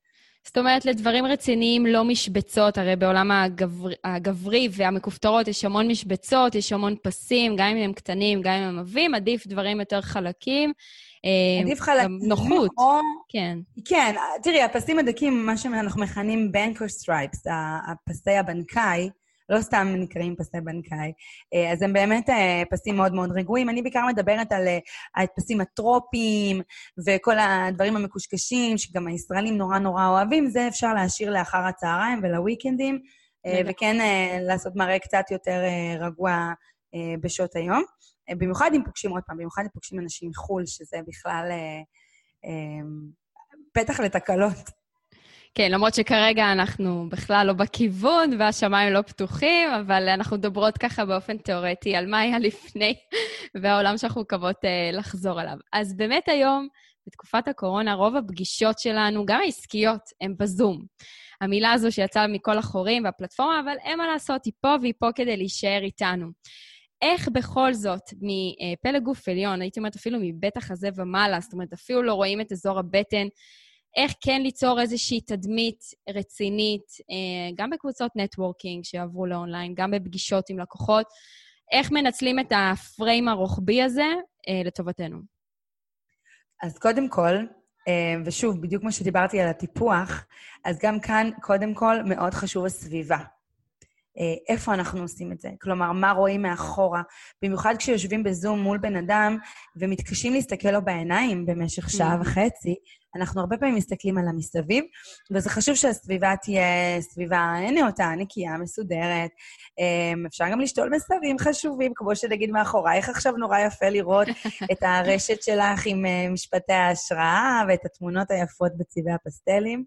[SPEAKER 1] זאת אומרת, לדברים רציניים לא משבצות, הרי בעולם הגבר, הגברי והמכופתרות יש המון משבצות, יש המון פסים, גם אם הם קטנים, גם אם הם עבים, עדיף דברים יותר חלקים.
[SPEAKER 2] אה, עדיף חלקים. נוחות.
[SPEAKER 1] או... כן.
[SPEAKER 2] כן, תראי, הפסים הדקים, מה שאנחנו מכנים banker stripes, הפסי הבנקאי, לא סתם נקראים פסי בנקאי, אה, אז הם באמת אה, פסים מאוד מאוד רגועים. אני בעיקר מדברת על הפסים הטרופיים וכל הדברים המקושקשים, שגם הישראלים נורא נורא אוהבים, זה אפשר להשאיר לאחר הצהריים ולוויקנדים, וכן לעשות מראה קצת יותר רגוע בשעות היום. במיוחד אם פוגשים, עוד פעם, במיוחד אם פוגשים אנשים מחו"ל, שזה בכלל אה, אה, פתח לתקלות.
[SPEAKER 1] כן, למרות שכרגע אנחנו בכלל לא בכיוון והשמיים לא פתוחים, אבל אנחנו מדברות ככה באופן תיאורטי על מה היה לפני והעולם שאנחנו מקוות uh, לחזור אליו. אז באמת היום, בתקופת הקורונה, רוב הפגישות שלנו, גם העסקיות, הן בזום. המילה הזו שיצאה מכל החורים והפלטפורמה, אבל אין מה לעשות, היא פה והיא פה כדי להישאר איתנו. איך בכל זאת, מפלג גוף עליון, הייתי אומרת אפילו מבית החזה ומעלה, זאת אומרת, אפילו לא רואים את אזור הבטן, איך כן ליצור איזושהי תדמית רצינית, אה, גם בקבוצות נטוורקינג שעברו לאונליין, גם בפגישות עם לקוחות, איך מנצלים את הפריים הרוחבי הזה אה, לטובתנו?
[SPEAKER 2] אז קודם כל, אה, ושוב, בדיוק כמו שדיברתי על הטיפוח, אז גם כאן, קודם כל, מאוד חשוב הסביבה. איפה אנחנו עושים את זה. כלומר, מה רואים מאחורה. במיוחד כשיושבים בזום מול בן אדם ומתקשים להסתכל לו בעיניים במשך שעה mm. וחצי, אנחנו הרבה פעמים מסתכלים על המסביב, וזה חשוב שהסביבה תהיה סביבה נאותה, נקייה, מסודרת. אה, אפשר גם לשתול מסרים חשובים, כמו שנגיד מאחורייך עכשיו נורא יפה לראות את הרשת שלך עם אה, משפטי ההשראה ואת התמונות היפות בצבעי הפסטלים.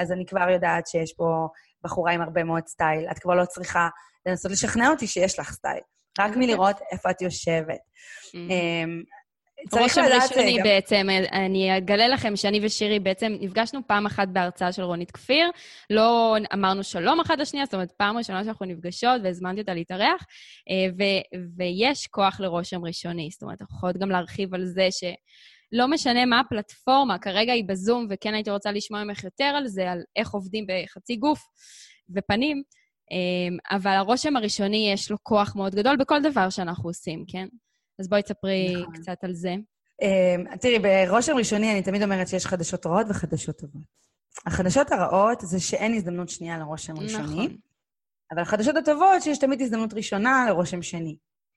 [SPEAKER 2] אז אני כבר יודעת שיש פה בחורה עם הרבה מאוד סטייל. את כבר לא צריכה לנסות לשכנע אותי שיש לך סטייל. רק מלראות איפה את יושבת. Mm-hmm. אמ,
[SPEAKER 1] רושם ראשוני גם... בעצם, אני אגלה לכם שאני ושירי בעצם נפגשנו פעם אחת בהרצאה של רונית כפיר, לא אמרנו שלום אחת לשנייה, זאת אומרת, פעם ראשונה שאנחנו נפגשות והזמנתי אותה להתארח, אה, ו- ויש כוח לרושם ראשוני, זאת אומרת, אנחנו יכולות גם להרחיב על זה ש... לא משנה מה הפלטפורמה, כרגע היא בזום, וכן הייתי רוצה לשמוע ממך יותר על זה, על איך עובדים בחצי גוף ופנים, אה, אבל הרושם הראשוני יש לו כוח מאוד גדול בכל דבר שאנחנו עושים, כן? אז בואי תספרי נכון. קצת על זה.
[SPEAKER 2] Um, תראי, ברושם ראשוני אני תמיד אומרת שיש חדשות רעות וחדשות טובות. החדשות הרעות זה שאין הזדמנות שנייה לרושם ראשוני, נכון. אבל החדשות הטובות שיש תמיד הזדמנות ראשונה לרושם שני.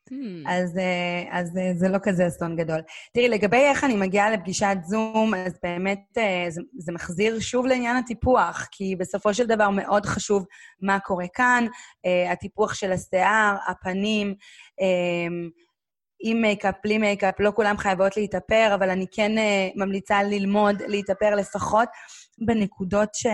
[SPEAKER 2] Hmm. אז, אה, אז אה, זה לא כזה אסון גדול. תראי, לגבי איך אני מגיעה לפגישת זום, אז באמת אה, זה, זה מחזיר שוב לעניין הטיפוח, כי בסופו של דבר מאוד חשוב מה קורה כאן, הטיפוח של השיער, הפנים, עם מייקאפ, בלי מייקאפ, לא כולם חייבות להתאפר, אבל אני כן uh, ממליצה ללמוד להתאפר לפחות בנקודות ש...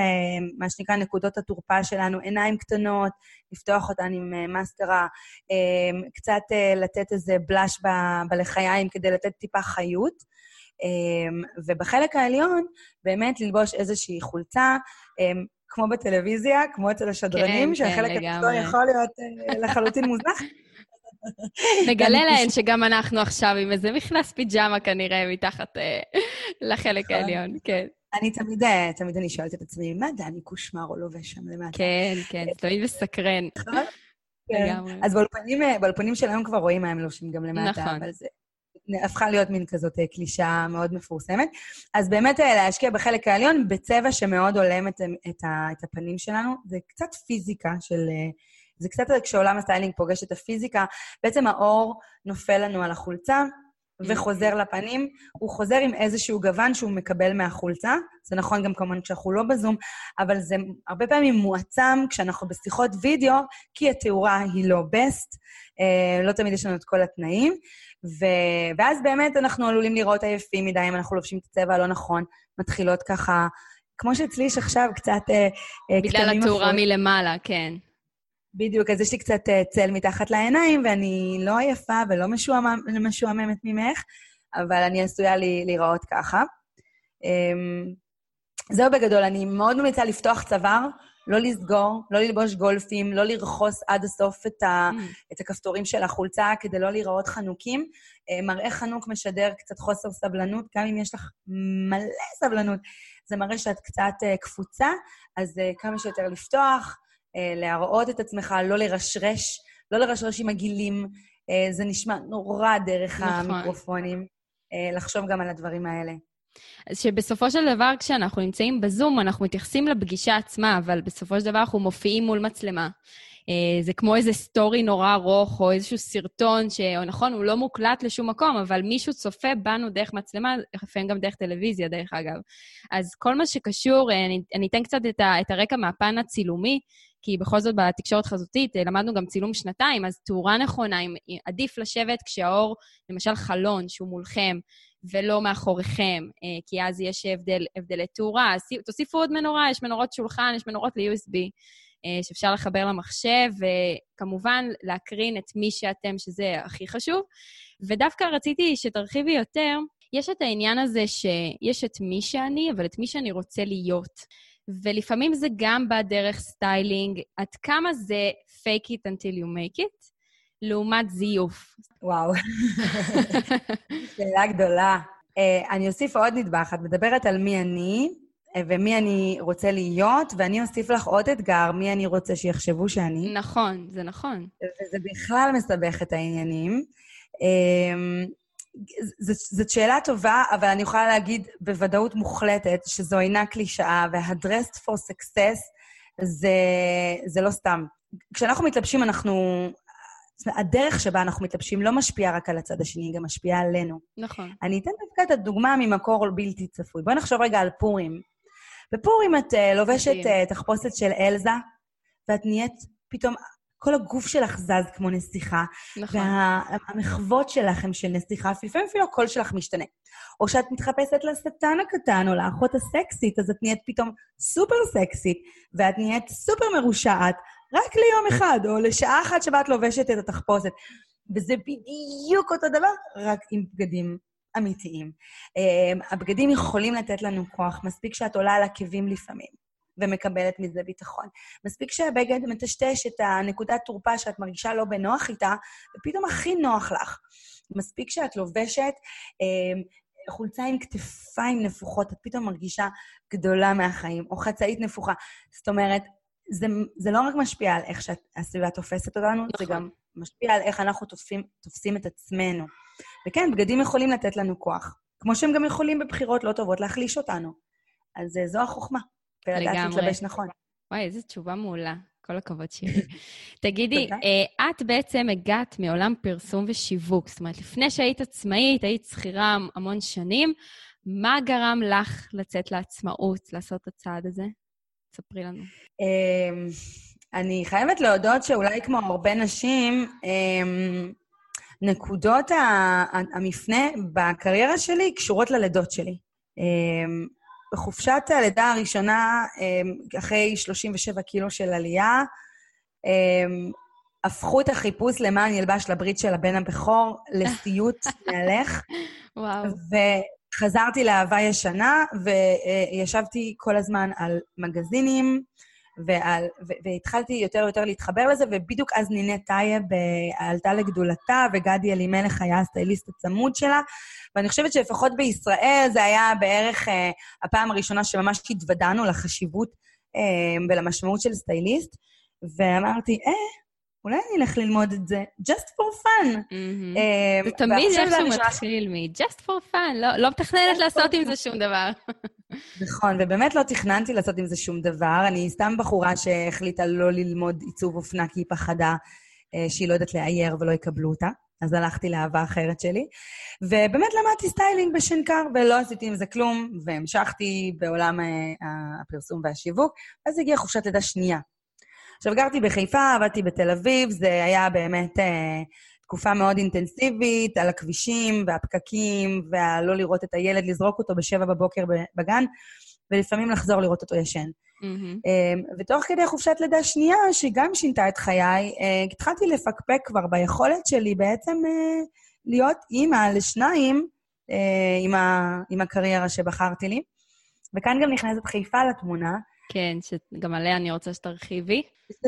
[SPEAKER 2] מה שנקרא נקודות התורפה שלנו, עיניים קטנות, לפתוח אותן עם uh, מסקרה, uh, קצת uh, לתת איזה blush ב- בלחיים כדי לתת טיפה חיות. Um, ובחלק העליון, באמת ללבוש איזושהי חולצה, um, כמו בטלוויזיה, כמו אצל השדרנים, כן, שהחלק כן, התחתון יכול להיות uh, לחלוטין מוזנח.
[SPEAKER 1] נגלה להן שגם אנחנו עכשיו עם איזה מכנס פיג'מה כנראה מתחת אה, לחלק נכון. העליון, כן.
[SPEAKER 2] אני תמיד, אה, תמיד אני שואלת את עצמי, מה דני קושמרו לובש שם למטה?
[SPEAKER 1] כן, כן, תמיד מסקרן. נכון.
[SPEAKER 2] כן. אז אה, באולפנים של היום כבר רואים מה הם לובשים גם למטה, נכון. אבל זה הפכה להיות מין כזאת קלישה מאוד מפורסמת. אז באמת להשקיע בחלק העליון בצבע שמאוד הולם את, את, את הפנים שלנו, זה קצת פיזיקה של... זה קצת כשעולם הסטיילינג פוגש את הפיזיקה, בעצם האור נופל לנו על החולצה וחוזר לפנים, הוא חוזר עם איזשהו גוון שהוא מקבל מהחולצה. זה נכון גם כמובן כשאנחנו לא בזום, אבל זה הרבה פעמים מועצם כשאנחנו בשיחות וידאו, כי התאורה היא לא בסט, אה, לא תמיד יש לנו את כל התנאים, ו... ואז באמת אנחנו עלולים לראות עייפים מדי אם אנחנו לובשים את הצבע הלא נכון, מתחילות ככה, כמו שאצלי יש עכשיו קצת... אה,
[SPEAKER 1] אה בגלל התאורה מלמעלה, כן.
[SPEAKER 2] בדיוק, אז יש לי קצת אה, צל מתחת לעיניים, ואני לא עייפה ולא משועמם, משועממת ממך, אבל אני עשויה לי, להיראות ככה. אמ, זהו בגדול, אני מאוד ממליצה לפתוח צוואר, לא לסגור, לא ללבוש גולפים, לא לרחוס עד הסוף את, ה, mm. את הכפתורים של החולצה כדי לא להיראות חנוקים. אה, מראה חנוק משדר קצת חוסר סבלנות, גם אם יש לך מלא סבלנות, זה מראה שאת קצת אה, קפוצה, אז כמה שיותר לפתוח. אה, להראות את עצמך, לא לרשרש, לא לרשרש עם הגילים. אה, זה נשמע נורא דרך נכון. המיקרופונים, אה, לחשוב גם על הדברים האלה.
[SPEAKER 1] אז שבסופו של דבר, כשאנחנו נמצאים בזום, אנחנו מתייחסים לפגישה עצמה, אבל בסופו של דבר אנחנו מופיעים מול מצלמה. זה כמו איזה סטורי נורא ארוך, או איזשהו סרטון, שנכון, הוא לא מוקלט לשום מקום, אבל מישהו צופה בנו דרך מצלמה, לפעמים גם דרך טלוויזיה, דרך אגב. אז כל מה שקשור, אני, אני אתן קצת את, ה, את הרקע מהפן הצילומי, כי בכל זאת בתקשורת חזותית אה, למדנו גם צילום שנתיים, אז תאורה נכונה, אם עדיף לשבת כשהאור, למשל חלון שהוא מולכם, ולא מאחוריכם, אה, כי אז יש הבדל, הבדלי תאורה. תוסיפו עוד מנורה, יש מנורות שולחן, יש מנורות ל-USB אה, שאפשר לחבר למחשב, וכמובן להקרין את מי שאתם, שזה הכי חשוב. ודווקא רציתי שתרחיבי יותר, יש את העניין הזה שיש את מי שאני, אבל את מי שאני רוצה להיות. ולפעמים זה גם בא דרך סטיילינג, עד כמה זה fake it until you make it, לעומת זיוף.
[SPEAKER 2] וואו, שאלה גדולה. Uh, אני אוסיף עוד נדבך, את מדברת על מי אני, uh, ומי אני רוצה להיות, ואני אוסיף לך עוד אתגר, מי אני רוצה שיחשבו שאני.
[SPEAKER 1] נכון, זה נכון.
[SPEAKER 2] וזה בכלל מסבך את העניינים. Uh, זאת שאלה טובה, אבל אני יכולה להגיד בוודאות מוחלטת שזו אינה קלישאה, וה-dressed for success זה, זה לא סתם. כשאנחנו מתלבשים, אנחנו... הדרך שבה אנחנו מתלבשים לא משפיעה רק על הצד השני, היא גם משפיעה עלינו.
[SPEAKER 1] נכון.
[SPEAKER 2] אני אתן דווקא את הדוגמה ממקור בלתי צפוי. בואי נחשוב רגע על פורים. בפורים את uh, לובשת uh, תחפושת של אלזה, ואת נהיית פתאום כל הגוף שלך זז כמו נסיכה. נכון. והמחוות שלך הם של נסיכה, לפעמים אפילו הקול שלך משתנה. או שאת מתחפשת לשטן הקטן או לאחות הסקסית, אז את נהיית פתאום סופר סקסית, ואת נהיית סופר מרושעת, רק ליום אחד, או לשעה אחת שבה את לובשת את התחפושת. וזה בדיוק אותו דבר, רק עם בגדים אמיתיים. אמ, הבגדים יכולים לתת לנו כוח, מספיק שאת עולה על עקבים לפעמים. ומקבלת מזה ביטחון. מספיק שהבגד מטשטש את הנקודת תורפה שאת מרגישה לא בנוח איתה, ופתאום הכי נוח לך. מספיק שאת לובשת אה, חולצה עם כתפיים נפוחות, את פתאום מרגישה גדולה מהחיים, או חצאית נפוחה. זאת אומרת, זה, זה לא רק משפיע על איך שהסביבה תופסת אותנו, נכון. זה גם משפיע על איך אנחנו תופסים, תופסים את עצמנו. וכן, בגדים יכולים לתת לנו כוח, כמו שהם גם יכולים בבחירות לא טובות להחליש אותנו. אז זו החוכמה, ולדעת להתלבש נכון.
[SPEAKER 1] וואי, איזו תשובה מעולה. כל הכבוד, שירי. תגידי, אה, את בעצם הגעת מעולם פרסום ושיווק. זאת אומרת, לפני שהיית עצמאית, היית שכירה המון שנים, מה גרם לך לצאת לעצמאות, לעשות את הצעד הזה? ספרי לנו. אמ,
[SPEAKER 2] אני חייבת להודות שאולי כמו הרבה נשים, אמ, נקודות המפנה בקריירה שלי קשורות ללידות שלי. אמ, בחופשת הלידה הראשונה, אחרי 37 קילו של עלייה, הפכו את החיפוש למה אני אלבש לברית של הבן הבכור לסיוט מהלך. וואו. וחזרתי לאהבה ישנה, וישבתי כל הזמן על מגזינים, ועל, ו- והתחלתי יותר ויותר להתחבר לזה, ובדיוק אז נינט טייב אה, עלתה לגדולתה, וגדי אלימלך היה הסטייליסט הצמוד שלה, ואני חושבת שלפחות בישראל זה היה בערך אה, הפעם הראשונה שממש התוודענו לחשיבות אה, ולמשמעות של סטייליסט, ואמרתי, אה, אולי אני אלך ללמוד את זה, just for fun.
[SPEAKER 1] Mm-hmm. זה תמיד איכשהו מתחיל מ-just for fun, לא, לא מתכננת לעשות עם זה שום דבר.
[SPEAKER 2] נכון, ובאמת לא תכננתי לעשות עם זה שום דבר. אני סתם בחורה שהחליטה לא ללמוד עיצוב אופנה כי היא פחדה אה, שהיא לא יודעת לאייר ולא יקבלו אותה. אז הלכתי לאהבה אחרת שלי. ובאמת למדתי סטיילינג בשנקר, ולא עשיתי עם זה כלום, והמשכתי בעולם הפרסום והשיווק. אז הגיעה חופשת לידה שנייה. עכשיו, גרתי בחיפה, עבדתי בתל אביב, זה היה באמת אה, תקופה מאוד אינטנסיבית, על הכבישים והפקקים, והלא לראות את הילד, לזרוק אותו בשבע בבוקר בגן, ולפעמים לחזור לראות אותו ישן. Mm-hmm. ותוך כדי חופשת לידה שנייה, שגם שינתה את חיי, אה, התחלתי לפקפק כבר ביכולת שלי בעצם אה, להיות אימא לשניים אה, עם, ה, עם הקריירה שבחרתי לי. וכאן גם נכנסת חיפה לתמונה.
[SPEAKER 1] כן, שגם עליה אני רוצה שתרחיבי.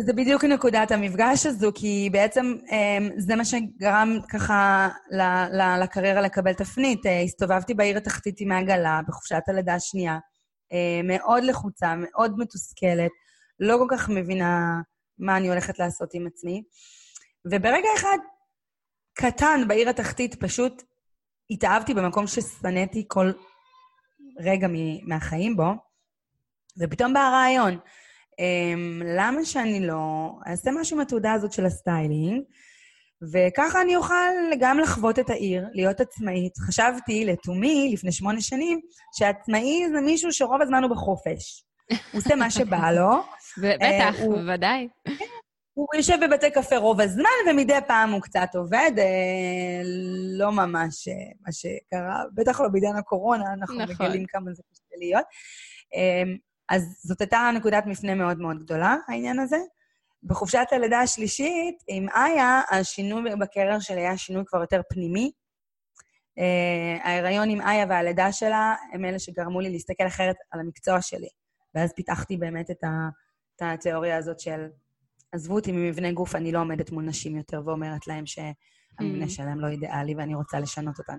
[SPEAKER 2] זה בדיוק נקודת המפגש הזו, כי בעצם אמ, זה מה שגרם ככה לקריירה לקבל תפנית. אה, הסתובבתי בעיר התחתית עם העגלה בחופשת הלידה השנייה, אה, מאוד לחוצה, מאוד מתוסכלת, לא כל כך מבינה מה אני הולכת לעשות עם עצמי. וברגע אחד קטן בעיר התחתית פשוט התאהבתי במקום ששנאתי כל רגע מהחיים בו, ופתאום בא הרעיון. Um, למה שאני לא אעשה משהו עם התעודה הזאת של הסטיילינג, וככה אני אוכל גם לחוות את העיר, להיות עצמאית. חשבתי לתומי, לפני שמונה שנים, שעצמאי זה מישהו שרוב הזמן הוא בחופש. הוא עושה מה שבא לו.
[SPEAKER 1] בטח, uh, בוודאי.
[SPEAKER 2] הוא יושב בבתי קפה רוב הזמן, ומדי פעם הוא קצת עובד. אה, לא ממש אה, מה שקרה, בטח לא בעידן הקורונה, אנחנו נכון. מגלים כמה זה קשה להיות. אה, אז זאת הייתה נקודת מפנה מאוד מאוד גדולה, העניין הזה. בחופשת הלידה השלישית, עם איה, השינוי בקרר שלי היה שינוי כבר יותר פנימי. Uh, ההיריון עם איה והלידה שלה הם אלה שגרמו לי להסתכל אחרת על המקצוע שלי. ואז פיתחתי באמת את, ה, את התיאוריה הזאת של, עזבו אותי ממבנה גוף, אני לא עומדת מול נשים יותר ואומרת להם שהמבנה mm. שלהם לא אידיאלי ואני רוצה לשנות אותן.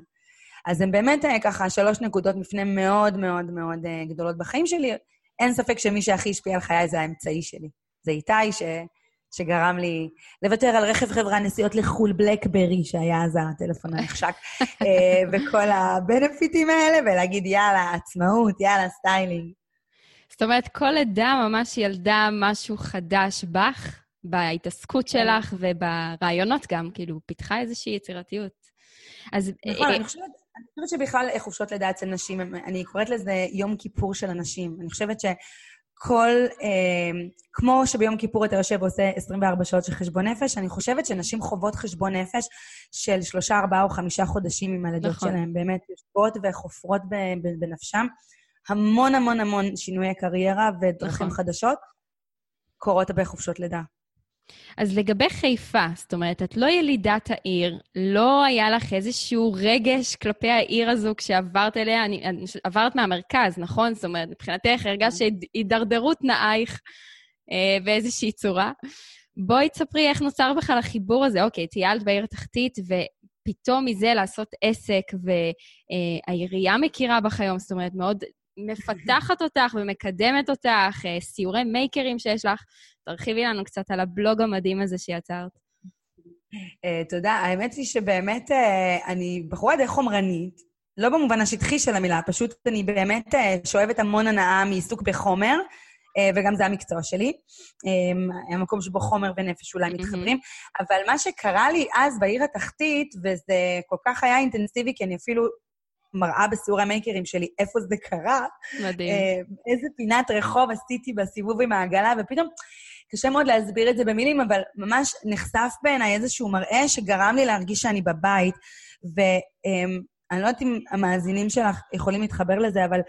[SPEAKER 2] אז הם באמת uh, ככה שלוש נקודות מפנה מאוד מאוד מאוד uh, גדולות בחיים שלי. אין ספק שמי שהכי השפיע על חיי זה האמצעי שלי, זה איתי ש... שגרם לי לוותר על רכב חברה נסיעות לחו"ל בלקברי, שהיה אז הטלפון הנחשק, אה, וכל ה benefits האלה, ולהגיד, יאללה, עצמאות, יאללה, סטיילינג.
[SPEAKER 1] זאת אומרת, כל לידה ממש ילדה משהו חדש בך, בהתעסקות כן. שלך וברעיונות גם, כאילו, פיתחה איזושהי יצירתיות.
[SPEAKER 2] אז... נכון, אה, אני חושבת... אני חושבת שבכלל חופשות לידה אצל נשים, אני קוראת לזה יום כיפור של הנשים. אני חושבת שכל, אה, כמו שביום כיפור אתה יושב ועושה 24 שעות של חשבון נפש, אני חושבת שנשים חוות חשבון נפש של שלושה, ארבעה או חמישה חודשים עם הלידות נכון. שלהם. באמת, יושבות וחופרות בנפשם. המון המון המון שינויי קריירה ודרכים נכון. חדשות קורות בחופשות לידה.
[SPEAKER 1] אז לגבי חיפה, זאת אומרת, את לא ילידת העיר, לא היה לך איזשהו רגש כלפי העיר הזו כשעברת אליה, אני, עברת מהמרכז, נכון? זאת אומרת, מבחינתך הרגשת שהידרדרות נעייך אה, באיזושהי צורה. בואי תספרי איך נוצר בכלל החיבור הזה. אוקיי, טיילת בעיר התחתית, ופתאום מזה לעשות עסק, והעירייה מכירה בך היום, זאת אומרת, מאוד מפתחת אותך ומקדמת אותך, אה, סיורי מייקרים שיש לך. תרחיבי לנו קצת על הבלוג המדהים הזה שיצרת.
[SPEAKER 2] Uh, תודה. האמת היא שבאמת uh, אני בחורה די חומרנית, לא במובן השטחי של המילה, פשוט אני באמת שואבת המון הנאה מעיסוק בחומר, וגם זה המקצוע שלי. המקום שבו חומר ונפש אולי מתחברים. Mm-hmm. אבל מה שקרה לי אז בעיר התחתית, וזה כל כך היה אינטנסיבי, כי אני אפילו מראה בסיורי המייקרים שלי איפה זה קרה.
[SPEAKER 1] מדהים. Uh,
[SPEAKER 2] איזה פינת רחוב עשיתי בסיבוב עם העגלה, ופתאום... קשה מאוד להסביר את זה במילים, אבל ממש נחשף בעיניי איזשהו מראה שגרם לי להרגיש שאני בבית. ואני לא יודעת אם המאזינים שלך יכולים להתחבר לזה, אבל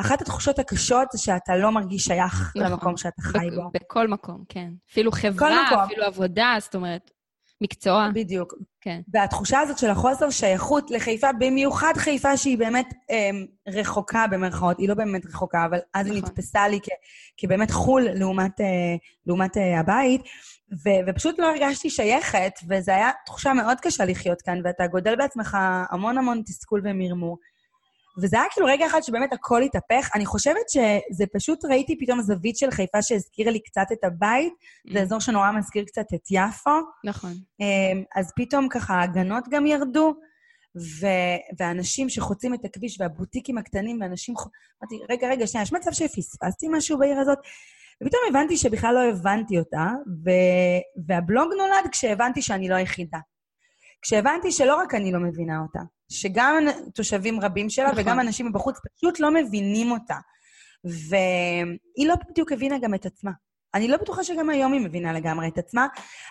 [SPEAKER 2] אחת התחושות הקשות זה שאתה לא מרגיש שייך נכון. למקום שאתה חי בו.
[SPEAKER 1] בכל מקום, כן. אפילו חברה, אפילו עבודה, זאת אומרת, מקצוע.
[SPEAKER 2] בדיוק. כן. והתחושה הזאת של החוסר שייכות לחיפה, במיוחד חיפה שהיא באמת אה, רחוקה במרכאות, היא לא באמת רחוקה, אבל אז נכון. היא נתפסה לי כ, כבאמת חו"ל לעומת, אה, לעומת אה, הבית, ו, ופשוט לא הרגשתי שייכת, וזו הייתה תחושה מאוד קשה לחיות כאן, ואתה גודל בעצמך המון המון תסכול ומרמור. וזה היה כאילו רגע אחד שבאמת הכל התהפך. אני חושבת שזה פשוט, ראיתי פתאום זווית של חיפה שהזכירה לי קצת את הבית. Mm. זה אזור שנורא מזכיר קצת את יפו.
[SPEAKER 1] נכון.
[SPEAKER 2] אמ, אז פתאום ככה ההגנות גם ירדו, ו... ואנשים שחוצים את הכביש, והבוטיקים הקטנים, ואנשים... אמרתי, רגע, רגע, שנייה, יש מצב שפספסתי משהו בעיר הזאת? ופתאום הבנתי שבכלל לא הבנתי אותה, ו... והבלוג נולד כשהבנתי שאני לא היחידה. כשהבנתי שלא רק אני לא מבינה אותה, שגם תושבים רבים שלה נכון. וגם אנשים מבחוץ פשוט לא מבינים אותה. והיא לא בדיוק הבינה גם את עצמה. אני לא בטוחה שגם היום היא מבינה לגמרי את עצמה,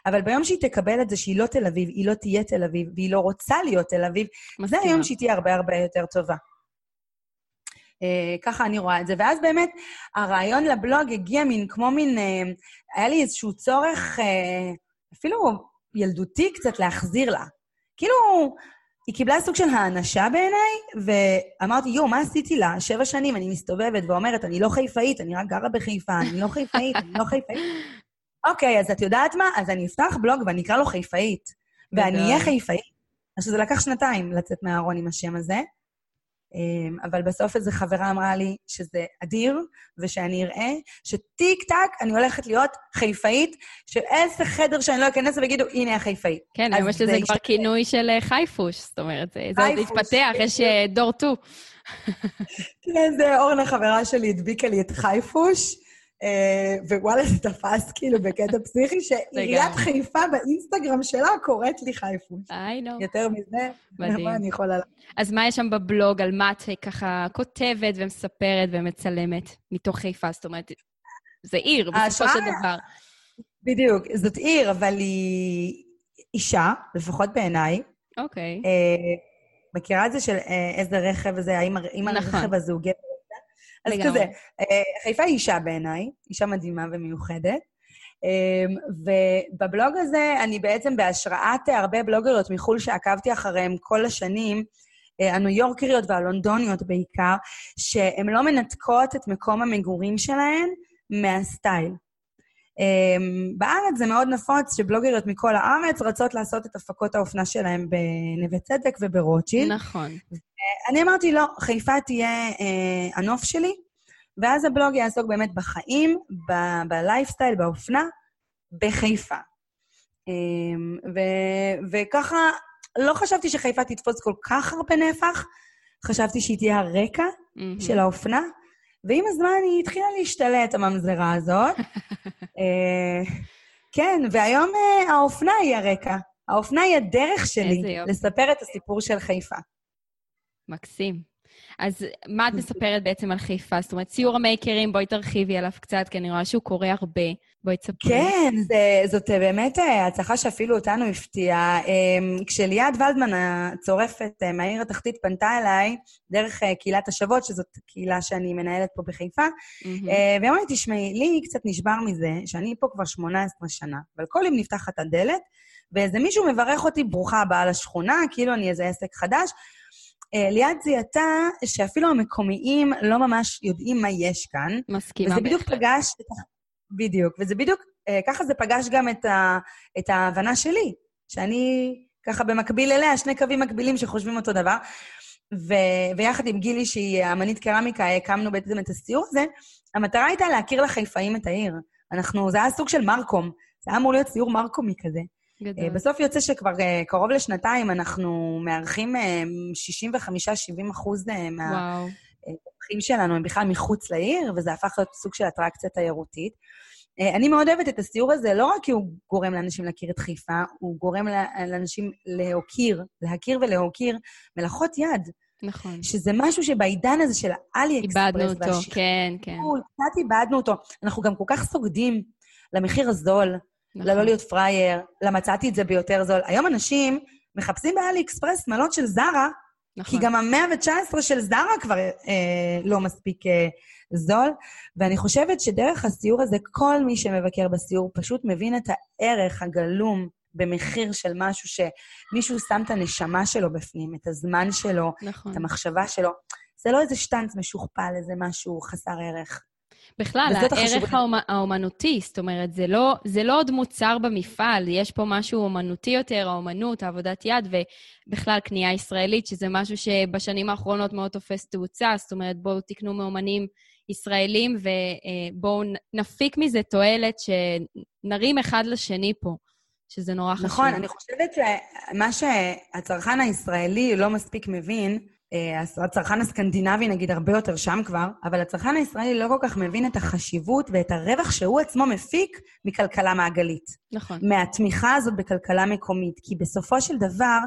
[SPEAKER 2] אבל ביום שהיא תקבל את זה שהיא לא תל אביב, היא לא תהיה תל אביב, והיא לא רוצה להיות תל אביב, מסכימה. זה היום שהיא תהיה הרבה הרבה יותר טובה. Uh, ככה אני רואה את זה. ואז באמת, הרעיון לבלוג הגיע מין כמו מין... Uh, היה לי איזשהו צורך, uh, אפילו ילדותי קצת, להחזיר לה. כאילו, היא קיבלה סוג של האנשה בעיניי, ואמרתי, יואו, מה עשיתי לה? שבע שנים אני מסתובבת ואומרת, אני לא חיפאית, אני רק גרה בחיפה, אני לא חיפאית, אני לא חיפאית. אוקיי, אז את יודעת מה? אז אני אפתח בלוג ואני אקרא לו חיפאית, ואני אהיה חיפאית. אז זה לקח שנתיים לצאת מהארון עם השם הזה. אמ, אבל בסוף איזו חברה אמרה לי שזה אדיר, ושאני אראה שטיק טק אני הולכת להיות חיפאית, שאיזה חדר שאני לא אכנס ויגידו, הנה החיפאית.
[SPEAKER 1] כן, היום יש לזה כבר כינוי של אה, חייפוש, זאת אומרת, זה עוד התפתח, יש אה, דור טו.
[SPEAKER 2] כן, זה אורנה, חברה שלי, הדביקה לי את חייפוש. אה, ווואלה, זה תפס כאילו בקטע פסיכי, שעיריית חיפה באינסטגרם שלה קוראת לי חייפוש.
[SPEAKER 1] I know.
[SPEAKER 2] יותר מזה, מדהים. מה אני יכולה...
[SPEAKER 1] אז מה יש שם בבלוג, על מה את ככה כותבת ומספרת ומצלמת מתוך חיפה? זאת אומרת, זה עיר, בסופו של דבר.
[SPEAKER 2] בדיוק, זאת עיר, אבל היא אישה, לפחות בעיניי.
[SPEAKER 1] אוקיי.
[SPEAKER 2] מכירה את זה של אה, איזה רכב זה, האם נכון. הרכב הזה הוא גבר אז לגמרי. כזה, אה, חיפה היא אישה בעיניי, אישה מדהימה ומיוחדת. אמ, ובבלוג הזה, אני בעצם בהשראת הרבה בלוגריות מחו"ל שעקבתי אחריהן כל השנים, אה, הניו יורקריות והלונדוניות בעיקר, שהן לא מנתקות את מקום המגורים שלהן מהסטייל. Um, בארץ זה מאוד נפוץ שבלוגריות מכל הארץ רצות לעשות את הפקות האופנה שלהן בנווה צדק וברוטשילד.
[SPEAKER 1] נכון.
[SPEAKER 2] אני אמרתי, לא, חיפה תהיה uh, הנוף שלי, ואז הבלוג יעסוק באמת בחיים, ב- בלייפסטייל, באופנה, בחיפה. Um, ו- וככה, לא חשבתי שחיפה תתפוס כל כך הרבה נפח, חשבתי שהיא תהיה הרקע mm-hmm. של האופנה, ועם הזמן היא התחילה להשתלט, הממזרה הזאת. אה, כן, והיום אה, האופנה היא הרקע. האופנה היא הדרך שלי לספר את הסיפור של חיפה.
[SPEAKER 1] מקסים. אז מה את מספרת בעצם על חיפה? זאת אומרת, ציור המייקרים, בואי תרחיבי עליו קצת, כי אני רואה שהוא קורה הרבה. בואי תספרי.
[SPEAKER 2] כן, זה, זאת באמת אה, הצלחה שאפילו אותנו הפתיעה. אמ, כשליעד ולדמן, הצורפת אה, מהעיר התחתית, פנתה אליי, דרך אה, קהילת השוות, שזאת קהילה שאני מנהלת פה בחיפה, mm-hmm. והיא אמרה לי, תשמעי, לי קצת נשבר מזה, שאני פה כבר 18 שנה, אבל כל יום נפתחת הדלת, ואיזה מישהו מברך אותי, ברוכה הבאה לשכונה, כאילו אני איזה עסק חדש. ליעד זיהתה שאפילו המקומיים לא ממש יודעים מה יש כאן.
[SPEAKER 1] מסכימה.
[SPEAKER 2] וזה בדיוק פגש בדיוק, וזה בדיוק, אה, ככה זה פגש גם את, ה, את ההבנה שלי, שאני ככה במקביל אליה, שני קווים מקבילים שחושבים אותו דבר. ו, ויחד עם גילי, שהיא אמנית קרמיקה, הקמנו בעצם את הסיור הזה. המטרה הייתה להכיר לחיפאים את העיר. אנחנו, זה היה סוג של מרקום. זה היה אמור להיות סיור מרקומי כזה. גדול. בסוף יוצא שכבר אה, קרוב לשנתיים אנחנו מארחים 65-70 אה, אחוז מה... שלנו הם בכלל מחוץ לעיר, וזה הפך להיות סוג של אטרקציה תיירותית. אה, אני מאוד אוהבת את הסיור הזה, לא רק כי הוא גורם לאנשים להכיר את חיפה, הוא גורם לאנשים להוקיר, להכיר ולהוקיר מלאכות יד.
[SPEAKER 1] נכון.
[SPEAKER 2] שזה משהו שבעידן הזה של האלי אקספרס...
[SPEAKER 1] איבדנו אותו, כן, כן.
[SPEAKER 2] קצת איבדנו אותו. אנחנו גם כל כך סוגדים למחיר הזול, נכון. ללא להיות פראייר, למצאתי את זה ביותר זול. היום אנשים מחפשים באלי אקספרס שמלות של זרה, נכון. כי גם המאה ו-19 של זרה כבר אה, לא מספיק אה, זול, ואני חושבת שדרך הסיור הזה, כל מי שמבקר בסיור פשוט מבין את הערך הגלום במחיר של משהו שמישהו שם את הנשמה שלו בפנים, את הזמן שלו, נכון. את המחשבה שלו. זה לא איזה שטנץ משוכפל, איזה משהו חסר ערך.
[SPEAKER 1] בכלל, הערך האומ... האומנותי, זאת אומרת, זה לא, זה לא עוד מוצר במפעל, יש פה משהו אומנותי יותר, האומנות, העבודת יד, ובכלל קנייה ישראלית, שזה משהו שבשנים האחרונות מאוד תופס תאוצה, זאת אומרת, בואו תקנו מאומנים ישראלים ובואו נפיק מזה תועלת שנרים אחד לשני פה. שזה נורא חשוב.
[SPEAKER 2] נכון, אני חושבת שמה שהצרכן הישראלי לא מספיק מבין, אה, הצרכן הסקנדינבי נגיד הרבה יותר שם כבר, אבל הצרכן הישראלי לא כל כך מבין את החשיבות ואת הרווח שהוא עצמו מפיק מכלכלה מעגלית.
[SPEAKER 1] נכון.
[SPEAKER 2] מהתמיכה הזאת בכלכלה מקומית. כי בסופו של דבר,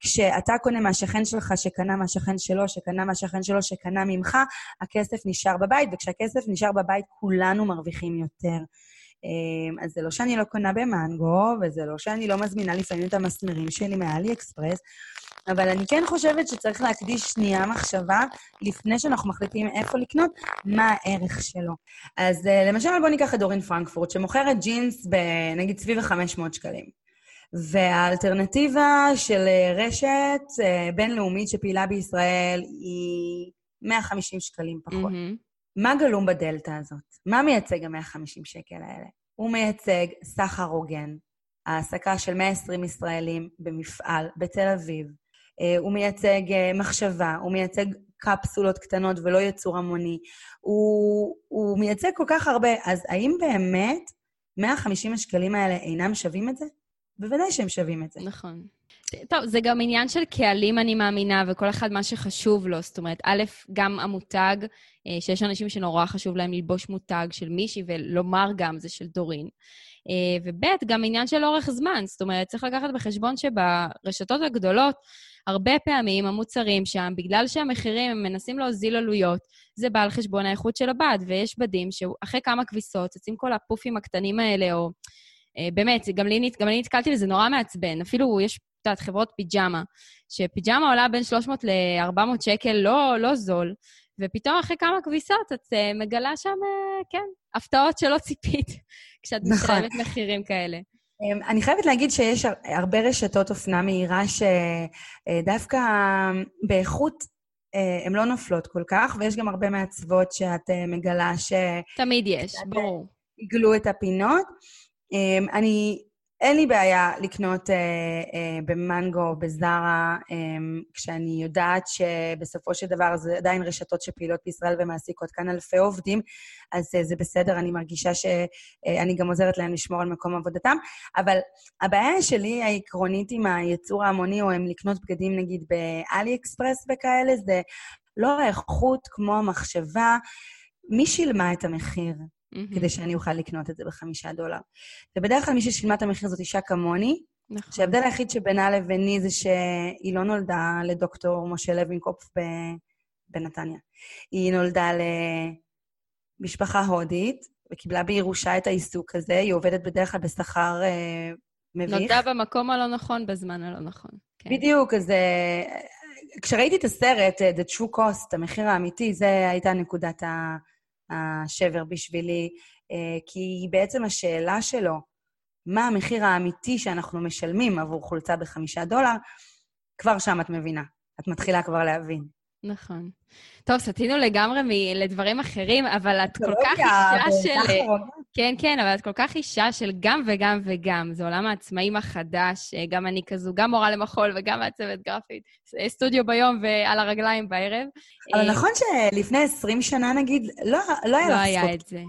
[SPEAKER 2] כשאתה קונה מהשכן שלך שקנה מהשכן שלו, שקנה מהשכן שלו, שקנה ממך, הכסף נשאר בבית, וכשהכסף נשאר בבית כולנו מרוויחים יותר. אה, אז זה לא שאני לא קונה במנגו, וזה לא שאני לא מזמינה לפעמים את המסמרים שלי מאלי אקספרס, אבל אני כן חושבת שצריך להקדיש שנייה מחשבה לפני שאנחנו מחליטים איפה לקנות, מה הערך שלו. אז uh, למשל, בואו ניקח את דורין פרנקפורט, שמוכרת ג'ינס בנגיד סביב ה-500 שקלים. והאלטרנטיבה של uh, רשת uh, בינלאומית שפעילה בישראל היא 150 שקלים פחות. Mm-hmm. מה גלום בדלתא הזאת? מה מייצג ה-150 שקל האלה? הוא מייצג סחר הוגן, העסקה של 120 ישראלים במפעל בתל אביב, אה, הוא מייצג אה, מחשבה, הוא מייצג קפסולות קטנות ולא יצור המוני. הוא, הוא מייצג כל כך הרבה, אז האם באמת 150 השקלים האלה אינם שווים את זה? בוודאי שהם שווים את זה.
[SPEAKER 1] נכון. טוב, זה גם עניין של קהלים, אני מאמינה, וכל אחד מה שחשוב לו. זאת אומרת, א', גם המותג, אה, שיש אנשים שנורא חשוב להם ללבוש מותג של מישהי, ולומר גם זה של דורין. וב', גם עניין של אורך זמן. זאת אומרת, צריך לקחת בחשבון שברשתות הגדולות, הרבה פעמים המוצרים שם, בגלל שהמחירים, הם מנסים להוזיל עלויות, זה בא על חשבון האיכות של הבד, ויש בדים שאחרי כמה כביסות יוצאים כל הפופים הקטנים האלה, או... אה, באמת, גם לי, גם אני נתקלתי בזה נורא מעצבן. אפילו יש, את יודעת, חברות פיג'מה, שפיג'מה עולה בין 300 ל-400 שקל, לא, לא זול, ופתאום אחרי כמה כביסות את uh, מגלה שם, uh, כן, הפתעות שלא ציפית, כשאת נכון. משלמת מחירים כאלה.
[SPEAKER 2] אמ, אני חייבת להגיד שיש הרבה רשתות אופנה מהירה שדווקא באיכות אה, הן לא נופלות כל כך, ויש גם הרבה מעצבות שאת מגלה ש...
[SPEAKER 1] תמיד יש, ברור.
[SPEAKER 2] עיגלו את הפינות. אמ, אני אין לי בעיה לקנות אה, אה, במנגו בזארה, אה, כשאני יודעת שבסופו של דבר זה עדיין רשתות שפעילות בישראל ומעסיקות כאן אלפי עובדים, אז אה, זה בסדר, אני מרגישה שאני אה, גם עוזרת להם לשמור על מקום עבודתם. אבל הבעיה שלי העקרונית עם היצור ההמוני, או עם לקנות בגדים נגיד באלי אקספרס וכאלה, זה לא האיכות כמו המחשבה. מי שילמה את המחיר? Mm-hmm. כדי שאני אוכל לקנות את זה בחמישה דולר. ובדרך כלל מי ששילמה את המחיר זאת אישה כמוני, נכון. שההבדל היחיד שבינה לביני זה שהיא לא נולדה לדוקטור משה לוינקופף בנתניה. היא נולדה למשפחה הודית, וקיבלה בירושה את העיסוק הזה. היא עובדת בדרך כלל בשכר אה, מביך.
[SPEAKER 1] נולדה במקום הלא נכון, בזמן הלא נכון.
[SPEAKER 2] כן. בדיוק, אז אה, כשראיתי את הסרט, אה, The True Cost, המחיר האמיתי, זו הייתה נקודת השבר בשבילי, אה, כי בעצם השאלה שלו, מה המחיר האמיתי שאנחנו משלמים עבור חולצה בחמישה דולר, כבר שם את מבינה. את מתחילה כבר להבין.
[SPEAKER 1] נכון. טוב, סטינו לגמרי מ- לדברים אחרים, אבל את כל כך אישה של... כן, כן, אבל את כל כך אישה של גם וגם וגם. זה עולם העצמאים החדש, אה, גם אני כזו, גם מורה למחול וגם מעצבת גרפית. סטודיו ביום ועל הרגליים בערב.
[SPEAKER 2] אבל אה, נכון שלפני 20 שנה, נגיד, לא, לא היה
[SPEAKER 1] לא לך זכות. לא היה את זה.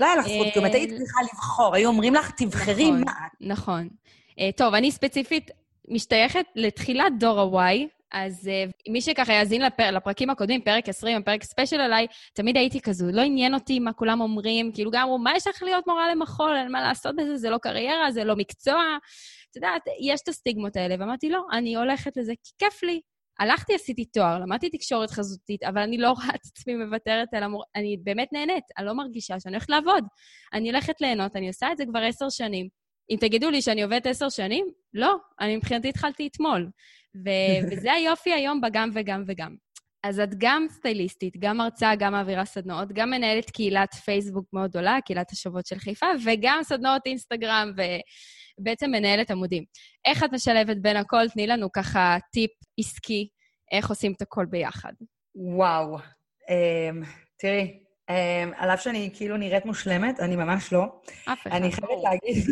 [SPEAKER 2] לא היה לך זכות, כי את היית אה, צריכה לבחור. היו אומרים לך, תבחרי
[SPEAKER 1] נכון,
[SPEAKER 2] מה
[SPEAKER 1] נכון. טוב, אני ספציפית משתייכת לתחילת דור ה-Y, אז uh, מי שככה יאזין לפר, לפרקים הקודמים, פרק 20, פרק ספיישל עליי, תמיד הייתי כזו, לא עניין אותי מה כולם אומרים, כאילו גם אמרו, מה יש לך להיות מורה למחול, אין מה לעשות בזה, זה לא קריירה, זה לא מקצוע. את יודעת, יש את הסטיגמות האלה, ואמרתי, לא, אני הולכת לזה כי כיף לי. הלכתי, עשיתי תואר, למדתי תקשורת חזותית, אבל אני לא רואה את עצמי מוותרת על המור... אני באמת נהנית, אני לא מרגישה שאני הולכת לעבוד. אני הולכת ליהנות, אני עושה את זה כבר עשר שנים. אם תגידו לי שאני עובדת עשר שנים, לא, אני מבחינתי התחלתי אתמול. ו- וזה היופי היום בגם וגם וגם. אז את גם סטייליסטית, גם מרצה, גם מעבירה סדנאות, גם מנהלת קהילת פייסבוק מאוד גדולה, קהילת השוות של חיפה, וגם סדנאות אינסטגרם, ובעצם מנהלת עמודים. איך את משלבת בין הכל? תני לנו ככה טיפ עסקי, איך עושים את הכל ביחד.
[SPEAKER 2] וואו. Um, תראי, Um, על אף שאני כאילו נראית מושלמת, אני ממש לא.
[SPEAKER 1] אף אחד.
[SPEAKER 2] אני חייבת להגיד,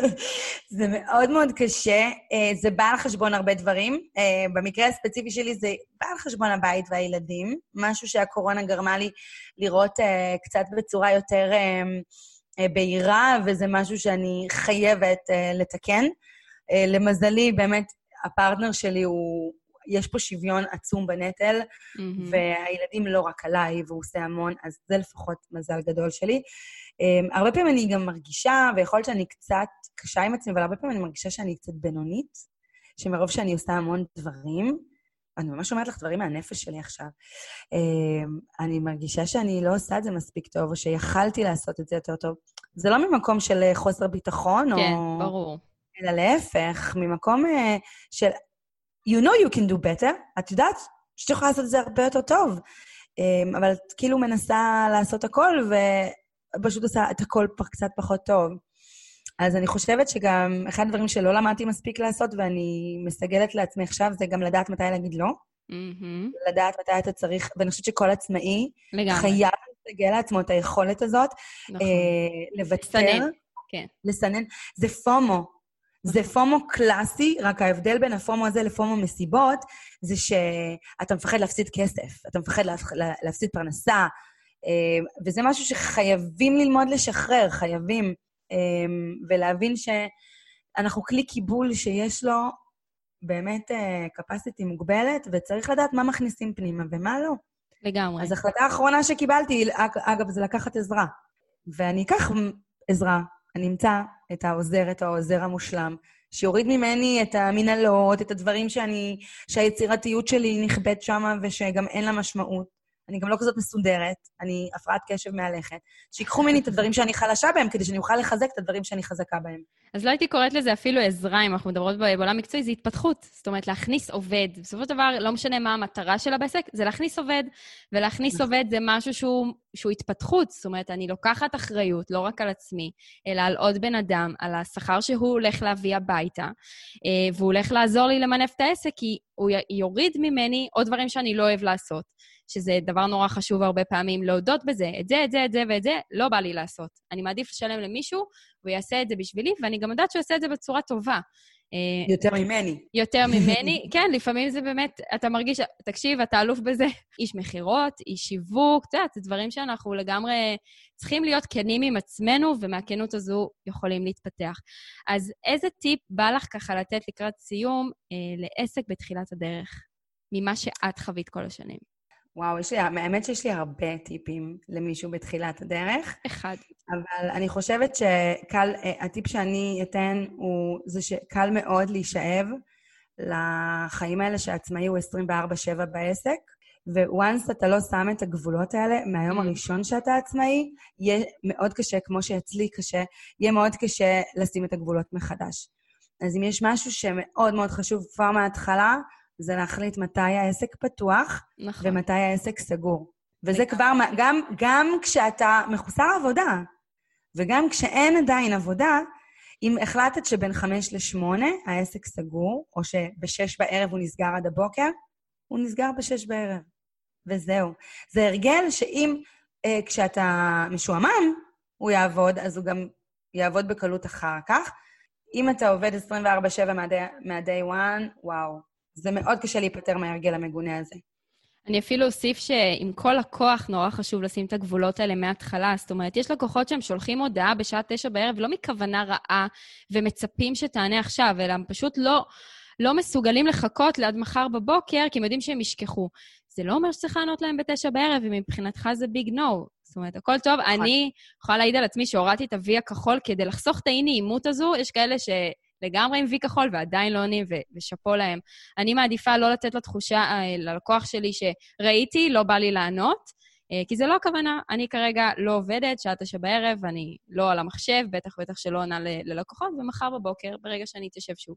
[SPEAKER 2] זה מאוד מאוד קשה. Uh, זה בא על חשבון הרבה דברים. Uh, במקרה הספציפי שלי זה בא על חשבון הבית והילדים, משהו שהקורונה גרמה לי לראות uh, קצת בצורה יותר uh, uh, בהירה, וזה משהו שאני חייבת uh, לתקן. Uh, למזלי, באמת, הפרטנר שלי הוא יש פה שוויון עצום בנטל, mm-hmm. והילדים לא רק עליי, והוא עושה המון, אז זה לפחות מזל גדול שלי. Um, הרבה פעמים אני גם מרגישה, ויכול להיות שאני קצת קשה עם עצמי, אבל הרבה פעמים אני מרגישה שאני קצת בינונית, שמרוב שאני עושה המון דברים, אני ממש אומרת לך דברים מהנפש שלי עכשיו. Um, אני מרגישה שאני לא עושה את זה מספיק טוב, או שיכלתי לעשות את זה יותר טוב. זה לא ממקום של חוסר ביטחון,
[SPEAKER 1] כן, או... כן, ברור.
[SPEAKER 2] אלא להפך, ממקום uh, של you know you can do better, את יודעת שאת יכולה לעשות את זה הרבה יותר טוב, אמ, אבל את כאילו מנסה לעשות הכל, ופשוט עושה את הכל קצת פחות טוב. אז אני חושבת שגם אחד הדברים שלא למדתי מספיק לעשות, ואני מסגלת לעצמי עכשיו, זה גם לדעת מתי להגיד לא. Mm-hmm. לדעת מתי אתה צריך, ואני חושבת שכל עצמאי לגמרי. חייב לסגל לעצמו את היכולת הזאת. נכון. אה, לוותר. לסנן, כן. לסנן. זה פומו. זה פומו קלאסי, רק ההבדל בין הפומו הזה לפומו מסיבות, זה שאתה מפחד להפסיד כסף, אתה מפחד להפסיד פרנסה, אה, וזה משהו שחייבים ללמוד לשחרר, חייבים, אה, ולהבין שאנחנו כלי קיבול שיש לו באמת אה, capacity מוגבלת, וצריך לדעת מה מכניסים פנימה ומה לא.
[SPEAKER 1] לגמרי.
[SPEAKER 2] אז החלטה האחרונה שקיבלתי, אגב, זה לקחת עזרה. ואני אקח עזרה אני אמצא את העוזרת או העוזר המושלם, שיוריד ממני את המנהלות, את הדברים שאני, שהיצירתיות שלי נכבדת שם ושגם אין לה משמעות. אני גם לא כזאת מסודרת, אני הפרעת קשב מהלכת. שיקחו ממני את הדברים שאני חלשה בהם, כדי שאני אוכל לחזק את הדברים שאני חזקה בהם.
[SPEAKER 1] אז לא הייתי קוראת לזה אפילו עזרה, אם אנחנו מדברות בעולם מקצועי, זה התפתחות. זאת אומרת, להכניס עובד. בסופו של דבר, לא משנה מה המטרה של הבעסק, זה להכניס עובד. ולהכניס נכון. עובד זה משהו שהוא, שהוא התפתחות. זאת אומרת, אני לוקחת אחריות לא רק על עצמי, אלא על עוד בן אדם, על השכר שהוא הולך להביא הביתה, אה, והוא הולך לעזור לי למנף את העסק, כי הוא יוריד ממני עוד דברים שאני לא אוהב לעשות. שזה דבר נורא חשוב הרבה פעמים, להודות בזה. את זה, את זה, את זה ואת זה, לא בא לי לעשות. אני מעדיף לשלם למישהו, והוא יעשה את זה בשבילי, ואני גם יודעת שהוא יעשה את זה בצורה טובה.
[SPEAKER 2] אה, יותר ממני.
[SPEAKER 1] יותר ממני, כן, לפעמים זה באמת, אתה מרגיש, תקשיב, אתה אלוף בזה. איש מכירות, איש שיווק, את יודעת, זה דברים שאנחנו לגמרי צריכים להיות כנים עם עצמנו, ומהכנות הזו יכולים להתפתח. אז איזה טיפ בא לך ככה לתת לקראת סיום אה, לעסק בתחילת הדרך, ממה שאת חווית כל השנים?
[SPEAKER 2] וואו, יש לי, האמת שיש לי הרבה טיפים למישהו בתחילת הדרך.
[SPEAKER 1] אחד.
[SPEAKER 2] אבל אני חושבת שקל, אה, הטיפ שאני אתן הוא זה שקל מאוד להישאב לחיים האלה שהעצמאי הוא 24-7 בעסק, וואנס אתה לא שם את הגבולות האלה מהיום
[SPEAKER 1] Mm.
[SPEAKER 2] הראשון שאתה עצמאי, יהיה מאוד קשה, כמו שאצלי קשה, יהיה מאוד קשה לשים את הגבולות מחדש. אז אם יש משהו שמאוד מאוד חשוב כבר מההתחלה, זה להחליט מתי העסק פתוח
[SPEAKER 1] נכון.
[SPEAKER 2] ומתי העסק סגור. וזה. כבר, גם, גם כשאתה מחוסר עבודה, וגם כשאין עדיין עבודה, אם החלטת שבין חמש לשמונה העסק סגור, או שבשש בערב הוא נסגר עד הבוקר, הוא נסגר בשש בערב. וזהו. זה הרגל שאם אה, כשאתה משועמם, הוא יעבוד, אז הוא גם יעבוד בקלות אחר כך. אם אתה עובד 24/7 מה-day- מה-day one, וואו, זה מאוד קשה להיפטר מההרגל המגונה הזה.
[SPEAKER 1] אני אפילו אוסיף שעם כל לקוח נורא חשוב לשים את הגבולות האלה מההתחלה. זאת אומרת, יש לקוחות שהם שולחים הודעה בשעה תשע בערב, לא מכוונה רעה, ומצפים שתענה עכשיו, אלא הם פשוט לא, לא מסוגלים לחכות לעד מחר בבוקר, כי הם יודעים שהם ישכחו. זה לא אומר שצריך לענות להם בתשע בערב, ומבחינתך זה ביג נו. זאת אומרת, הכל טוב.
[SPEAKER 2] נכון.
[SPEAKER 1] אני יכולה להעיד על עצמי שהורדתי את ה-V הכחול כדי לחסוך את האי-נעימות הזו. יש כאלה שלגמרי עם V כחול ועדיין לא עונים, ושאפו להם. אני מעדיפה לא לתת לתחושה, אה, ללקוח שלי, שראיתי, לא בא לי לענות, אה, כי זה לא הכוונה. אני כרגע לא עובדת, שעה תשע בערב, אני לא על המחשב, בטח ובטח שלא עונה ללקוחות, ומחר בבוקר, ברגע שאני אתיישב שוב.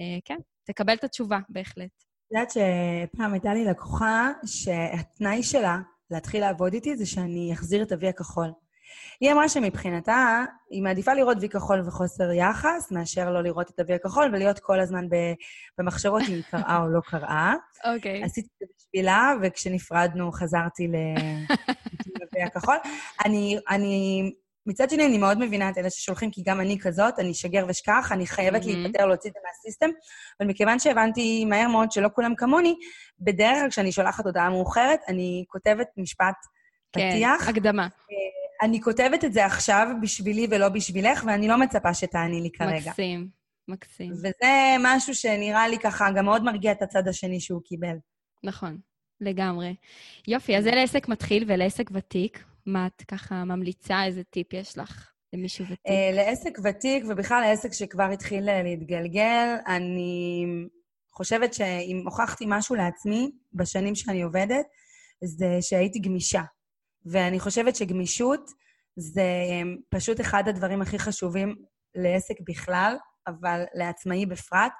[SPEAKER 1] אה, כן, תקבל את התשובה, בהחלט.
[SPEAKER 2] את יודעת שפעם הייתה לי לקוחה שהתנאי שלה להתחיל לעבוד איתי זה שאני אחזיר את ה-V הכחול. היא אמרה שמבחינתה, היא מעדיפה לראות וי כחול וחוסר יחס, מאשר לא לראות את ה-V הכחול ולהיות כל הזמן במחשבות אם היא קראה או לא קראה.
[SPEAKER 1] אוקיי.
[SPEAKER 2] עשיתי את זה בשבילה, וכשנפרדנו חזרתי ל-V הכחול. אני, אני, מצד שני, אני מאוד מבינה את אלה ששולחים, כי גם אני כזאת, אני שגר ושכח, אני חייבת
[SPEAKER 1] מהמם.
[SPEAKER 2] להיפטר, להוציא את זה מהסיסטם, אבל מכיוון שהבנתי מהר מאוד שלא כולם כמוני, בדרך כלל כשאני שולחת הודעה מאוחרת, אני כותבת משפט
[SPEAKER 1] כן,
[SPEAKER 2] פתיח.
[SPEAKER 1] הקדמה.
[SPEAKER 2] אני כותבת את זה עכשיו בשבילי ולא בשבילך, ואני לא מצפה שתעני לי כרגע.
[SPEAKER 1] מקסים, מקסים.
[SPEAKER 2] וזה משהו שנראה לי ככה גם מאוד מרגיע את הצד השני שהוא קיבל.
[SPEAKER 1] נכון, לגמרי. יופי, אז זה לעסק מתחיל ולעסק ותיק. מה את ככה ממליצה? איזה טיפ יש לך למישהו ותיק?
[SPEAKER 2] אה, לעסק ותיק, ובכלל לעסק שכבר התחיל להתגלגל, אני חושבת שאם הוכחתי משהו לעצמי בשנים שאני עובדת, זה שהייתי גמישה. ואני חושבת שגמישות זה אה, פשוט אחד הדברים הכי חשובים לעסק בכלל, אבל לעצמאי בפרט.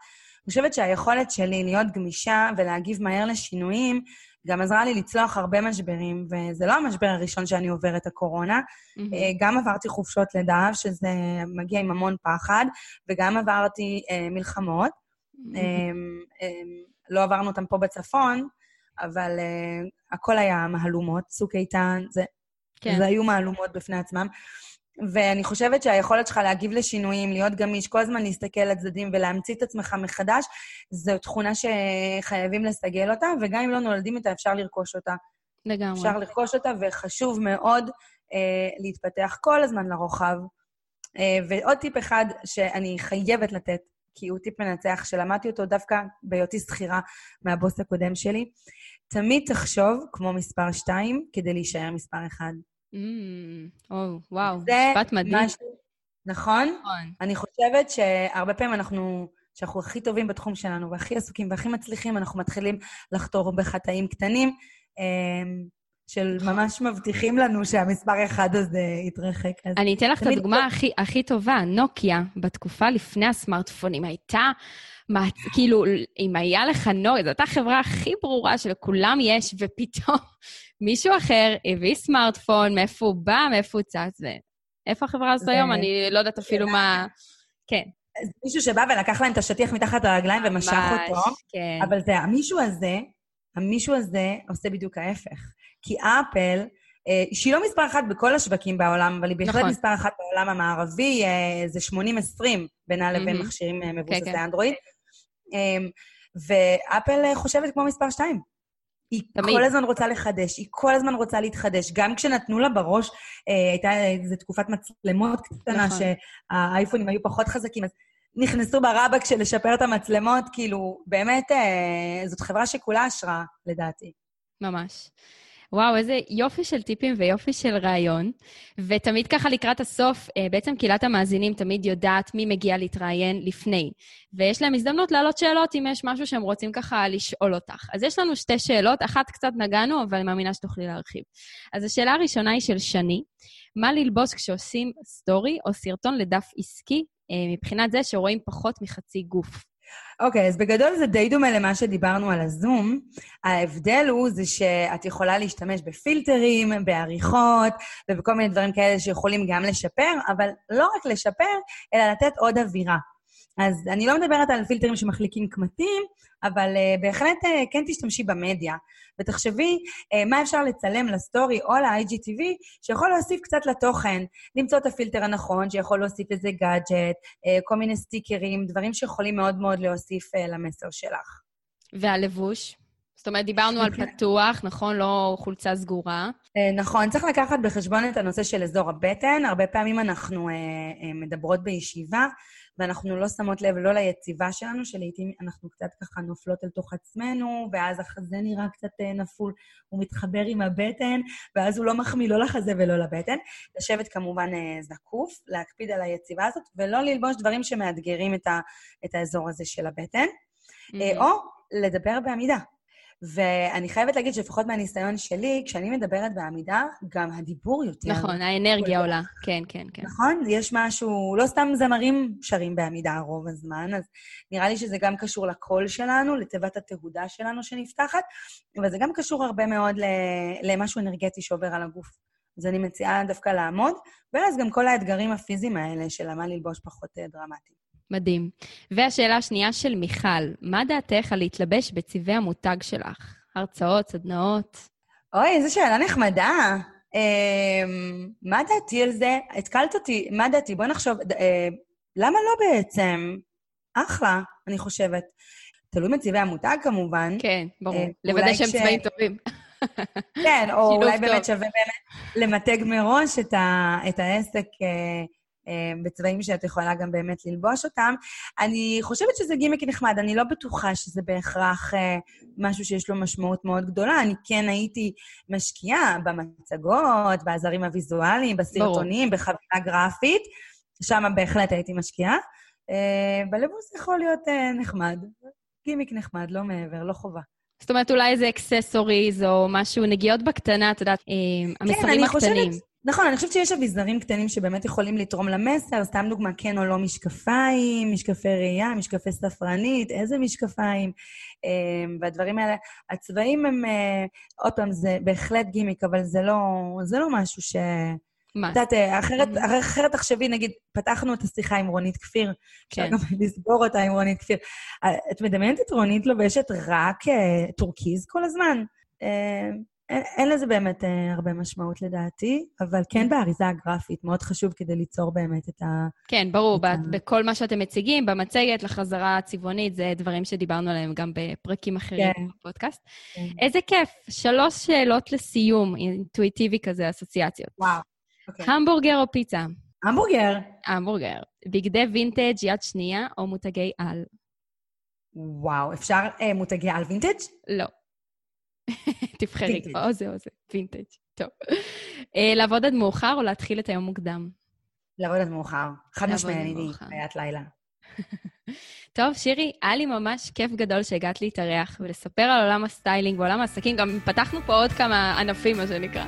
[SPEAKER 2] אני חושבת שהיכולת שלי להיות גמישה ולהגיב מהר לשינויים, גם עזרה לי לצלוח הרבה משברים, וזה לא המשבר הראשון שאני עוברת, הקורונה. אה, גם עברתי חופשות לידה, שזה מגיע עם המון פחד, וגם עברתי אה, מלחמות.
[SPEAKER 1] מהמם.
[SPEAKER 2] אה, אה, לא עברנו אותם פה בצפון, אבל אה, הכל היה מהלומות, צוק איתן, זה,
[SPEAKER 1] כן,
[SPEAKER 2] זה היו מהלומות בפני עצמם. ואני חושבת שהיכולת שלך להגיב לשינויים, להיות גמיש, כל הזמן להסתכל לצדדים ולהמציא את עצמך מחדש, זו תכונה שחייבים לסגל אותה, וגם אם לא נולדים איתה, אפשר לרכוש אותה.
[SPEAKER 1] לגמרי.
[SPEAKER 2] אפשר לרכוש אותה, וחשוב מאוד אה, להתפתח כל הזמן לרוחב. אה, ועוד טיפ אחד שאני חייבת לתת, כי הוא טיפ מנצח, שלמדתי אותו דווקא בהיותי שכירה מהבוס הקודם שלי, תמיד תחשוב כמו מספר שתיים כדי להישאר מספר אחד.
[SPEAKER 1] אמ, או, וואו, משפט מדהים.
[SPEAKER 2] משהו- נכון?
[SPEAKER 1] נכון.
[SPEAKER 2] אני חושבת שהרבה פעמים אנחנו, שאנחנו הכי טובים בתחום שלנו, והכי עסוקים והכי מצליחים, אנחנו מתחילים לחתור בחטאים קטנים, אמ, של ממש מבטיחים לנו שהמספר אחד הזה יתרחק. אז
[SPEAKER 1] אני אתן לך את הדוגמה הכי, הכי טובה. נוקיה, בתקופה לפני הסמארטפונים, הייתה, מעצ... כאילו, אם היה לך נוקיה, זו הייתה החברה הכי ברורה שלכולם יש, ופתאום מישהו אחר הביא סמארטפון, מאיפה הוא בא, מאיפה הוא צץ, ואיפה החברה הזאת היום? אני לא יודעת אפילו מה... כן.
[SPEAKER 2] מישהו שבא ולקח להם את השטיח מתחת לרגליים ומשך אותו,
[SPEAKER 1] כן.
[SPEAKER 2] אבל זה, המישהו הזה, המישהו הזה עושה בדיוק ההפך. כי אפל, אה, שהיא לא מספר אחת בכל השווקים בעולם, אבל היא בהחלט
[SPEAKER 1] נכון.
[SPEAKER 2] מספר אחת בעולם המערבי, אה, זה 80-20, בינה לבין
[SPEAKER 1] מהמם.
[SPEAKER 2] מכשירים אה, מבוססי
[SPEAKER 1] כן.
[SPEAKER 2] אנדרואיד. אה, ואפל חושבת כמו מספר שתיים. היא
[SPEAKER 1] תמיד.
[SPEAKER 2] כל הזמן רוצה לחדש, היא כל הזמן רוצה להתחדש. גם כשנתנו לה בראש, אה, הייתה איזו תקופת מצלמות קטנה,
[SPEAKER 1] נכון.
[SPEAKER 2] שהאייפונים היו פחות חזקים, אז נכנסו ברבק של לשפר את המצלמות, כאילו, באמת, אה, זאת חברה שכולה השראה, לדעתי.
[SPEAKER 1] ממש. וואו, איזה יופי של טיפים ויופי של רעיון. ותמיד ככה לקראת הסוף, אה, בעצם קהילת המאזינים תמיד יודעת מי מגיע להתראיין לפני. ויש להם הזדמנות להעלות שאלות אם יש משהו שהם רוצים ככה לשאול אותך. אז יש לנו שתי שאלות, אחת קצת נגענו, אבל אני מאמינה שתוכלי להרחיב. אז השאלה הראשונה היא של שני, מה ללבוש כשעושים סטורי או סרטון לדף עסקי, אה, מבחינת זה שרואים פחות מחצי גוף?
[SPEAKER 2] אוקיי, okay, אז בגדול זה די דומה למה שדיברנו על הזום. ההבדל הוא זה שאת יכולה להשתמש בפילטרים, בעריכות ובכל מיני דברים כאלה שיכולים גם לשפר, אבל לא רק לשפר, אלא לתת עוד אווירה. אז אני לא מדברת על פילטרים שמחליקים קמטים, אבל uh, בהחלט uh, כן תשתמשי במדיה. ותחשבי uh, מה אפשר לצלם לסטורי או ל-IGTV, שיכול להוסיף קצת לתוכן, למצוא את הפילטר הנכון, שיכול להוסיף איזה גאדג'ט, uh, כל מיני סטיקרים, דברים שיכולים מאוד מאוד להוסיף uh, למסר שלך.
[SPEAKER 1] והלבוש? זאת אומרת, דיברנו על פתוח, נכון? לא חולצה סגורה.
[SPEAKER 2] נכון, צריך לקחת בחשבון את הנושא של אזור הבטן. הרבה פעמים אנחנו מדברות בישיבה, ואנחנו לא שמות לב לא ליציבה שלנו, שלעיתים אנחנו קצת ככה נופלות אל תוך עצמנו, ואז החזה נראה קצת אה, נפול, הוא מתחבר עם הבטן, ואז הוא לא מחמיא לא לחזה ולא לבטן. לשבת כמובן אה, זקוף, להקפיד על היציבה הזאת, ולא ללבוש דברים שמאתגרים את, ה, את האזור הזה של הבטן, mm-hmm. או לדבר בעמידה. ואני חייבת להגיד שלפחות מהניסיון שלי, כשאני מדברת בעמידה, גם הדיבור יותר...
[SPEAKER 1] נכון, האנרגיה עולה. כן, כן, כן.
[SPEAKER 2] נכון? יש משהו... לא סתם זמרים שרים בעמידה רוב הזמן, אז נראה לי שזה גם קשור לקול שלנו, לתיבת התהודה שלנו שנפתחת, אבל זה גם קשור הרבה מאוד למשהו אנרגטי שעובר על הגוף. אז אני מציעה דווקא לעמוד, ואז גם כל האתגרים הפיזיים האלה של מה ללבוש פחות אה, דרמטיים.
[SPEAKER 1] מדהים. והשאלה השנייה של מיכל, מה דעתך על להתלבש בצבעי המותג שלך? הרצאות, סדנאות?
[SPEAKER 2] אוי, איזו שאלה נחמדה. אה, מה דעתי על זה? התקלת אותי, מה דעתי? בואי נחשוב, אה, למה לא בעצם? אחלה, אני חושבת. תלוי מצבעי המותג כמובן.
[SPEAKER 1] כן, ברור. אה, לוודא שהם ש... צבעים טובים.
[SPEAKER 2] כן, או אולי באמת שווה באמת למתג מראש את, ה, את העסק אה, בצבעים שאת יכולה גם באמת ללבוש אותם. אני חושבת שזה גימיק נחמד, אני לא בטוחה שזה בהכרח אה, משהו שיש לו משמעות מאוד גדולה. אני כן הייתי משקיעה במצגות, בעזרים הוויזואליים, בסרטונים, ברור. בחבילה גרפית, שם בהחלט הייתי משקיעה. אה, בלבוש יכול להיות נחמד. גימיק נחמד, לא מעבר, לא חובה.
[SPEAKER 1] זאת אומרת, אולי איזה accessories או משהו, נגיעות בקטנה, את יודעת, המסרים כן, הקטנים. חושבת,
[SPEAKER 2] נכון, אני חושבת שיש אביזרים קטנים שבאמת יכולים לתרום למסר, סתם דוגמה, כן או לא משקפיים, משקפי ראייה, משקפי ספרנית, איזה משקפיים, אמ, והדברים האלה. הצבעים הם, אה, עוד פעם, זה בהחלט גימיק, אבל זה לא, זה לא משהו ש... מה? את יודעת, אה, אחרת, mm-hmm. אחרת תחשבי, נגיד, פתחנו את השיחה עם רונית כפיר, כן. אפשר גם לסגור אותה עם רונית כפיר. אה, את מדמיינת את רונית לובשת רק טורקיז כל הזמן? אין, לזה באמת אה, הרבה משמעות לדעתי, אבל כן באריזה הגרפית, מאוד חשוב כדי ליצור באמת את ה...
[SPEAKER 1] כן, ברור, ה... בכל מה שאתם מציגים, במצגת, לחזרה הצבעונית, זה דברים שדיברנו עליהם גם בפרקים אחרים כן. בפודקאסט. כן. איזה כיף, שלוש שאלות לסיום, אינטואיטיבי כזה, אסוציאציות.
[SPEAKER 2] וואו, אוקיי.
[SPEAKER 1] המבורגר או פיצה?
[SPEAKER 2] המבורגר.
[SPEAKER 1] המבורגר. בגדי וינטג' יד שנייה או מותגי על?
[SPEAKER 2] וואו, אפשר אה, מותגי על וינטג'?
[SPEAKER 1] לא. תבחרי, או זה או זה, וינטג'. טוב. אה, לעבוד עד מאוחר או להתחיל את היום מוקדם?
[SPEAKER 2] לעבוד עד מאוחר. חד משמעי, אני חיית לילה.
[SPEAKER 1] טוב, שירי, היה לי ממש כיף גדול שהגעת להתארח ולספר על עולם הסטיילינג ועולם העסקים. גם פתחנו פה עוד כמה ענפים, מה שנקרא.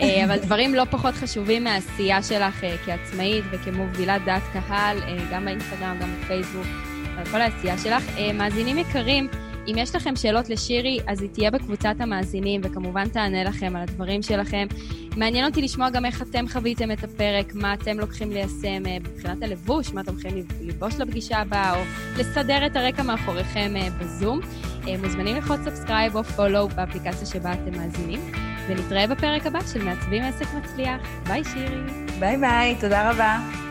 [SPEAKER 1] אה, אבל דברים לא פחות חשובים מהעשייה שלך אה, כעצמאית וכמובילת דעת קהל, גם באינסטגרם, גם בפייסבוק, על כל העשייה שלך. מאזינים יקרים, אם יש לכם שאלות לשירי, אז היא תהיה בקבוצת המאזינים, וכמובן תענה לכם על הדברים שלכם. מעניין אותי לשמוע גם איך אתם חוויתם את הפרק, מה אתם לוקחים ליישם אה, מבחינת הלבוש, מה אתם הולכים לבוש לפגישה הבאה, או לסדר את הרקע מאחוריכם אה, בזום. אה, מוזמנים ללחוץ subscribe או follow באפליקציה שבה אתם מאזינים, ונתראה בפרק הבא של מעצבים עסק מצליח. ביי, שירי.
[SPEAKER 2] ביי ביי, תודה רבה.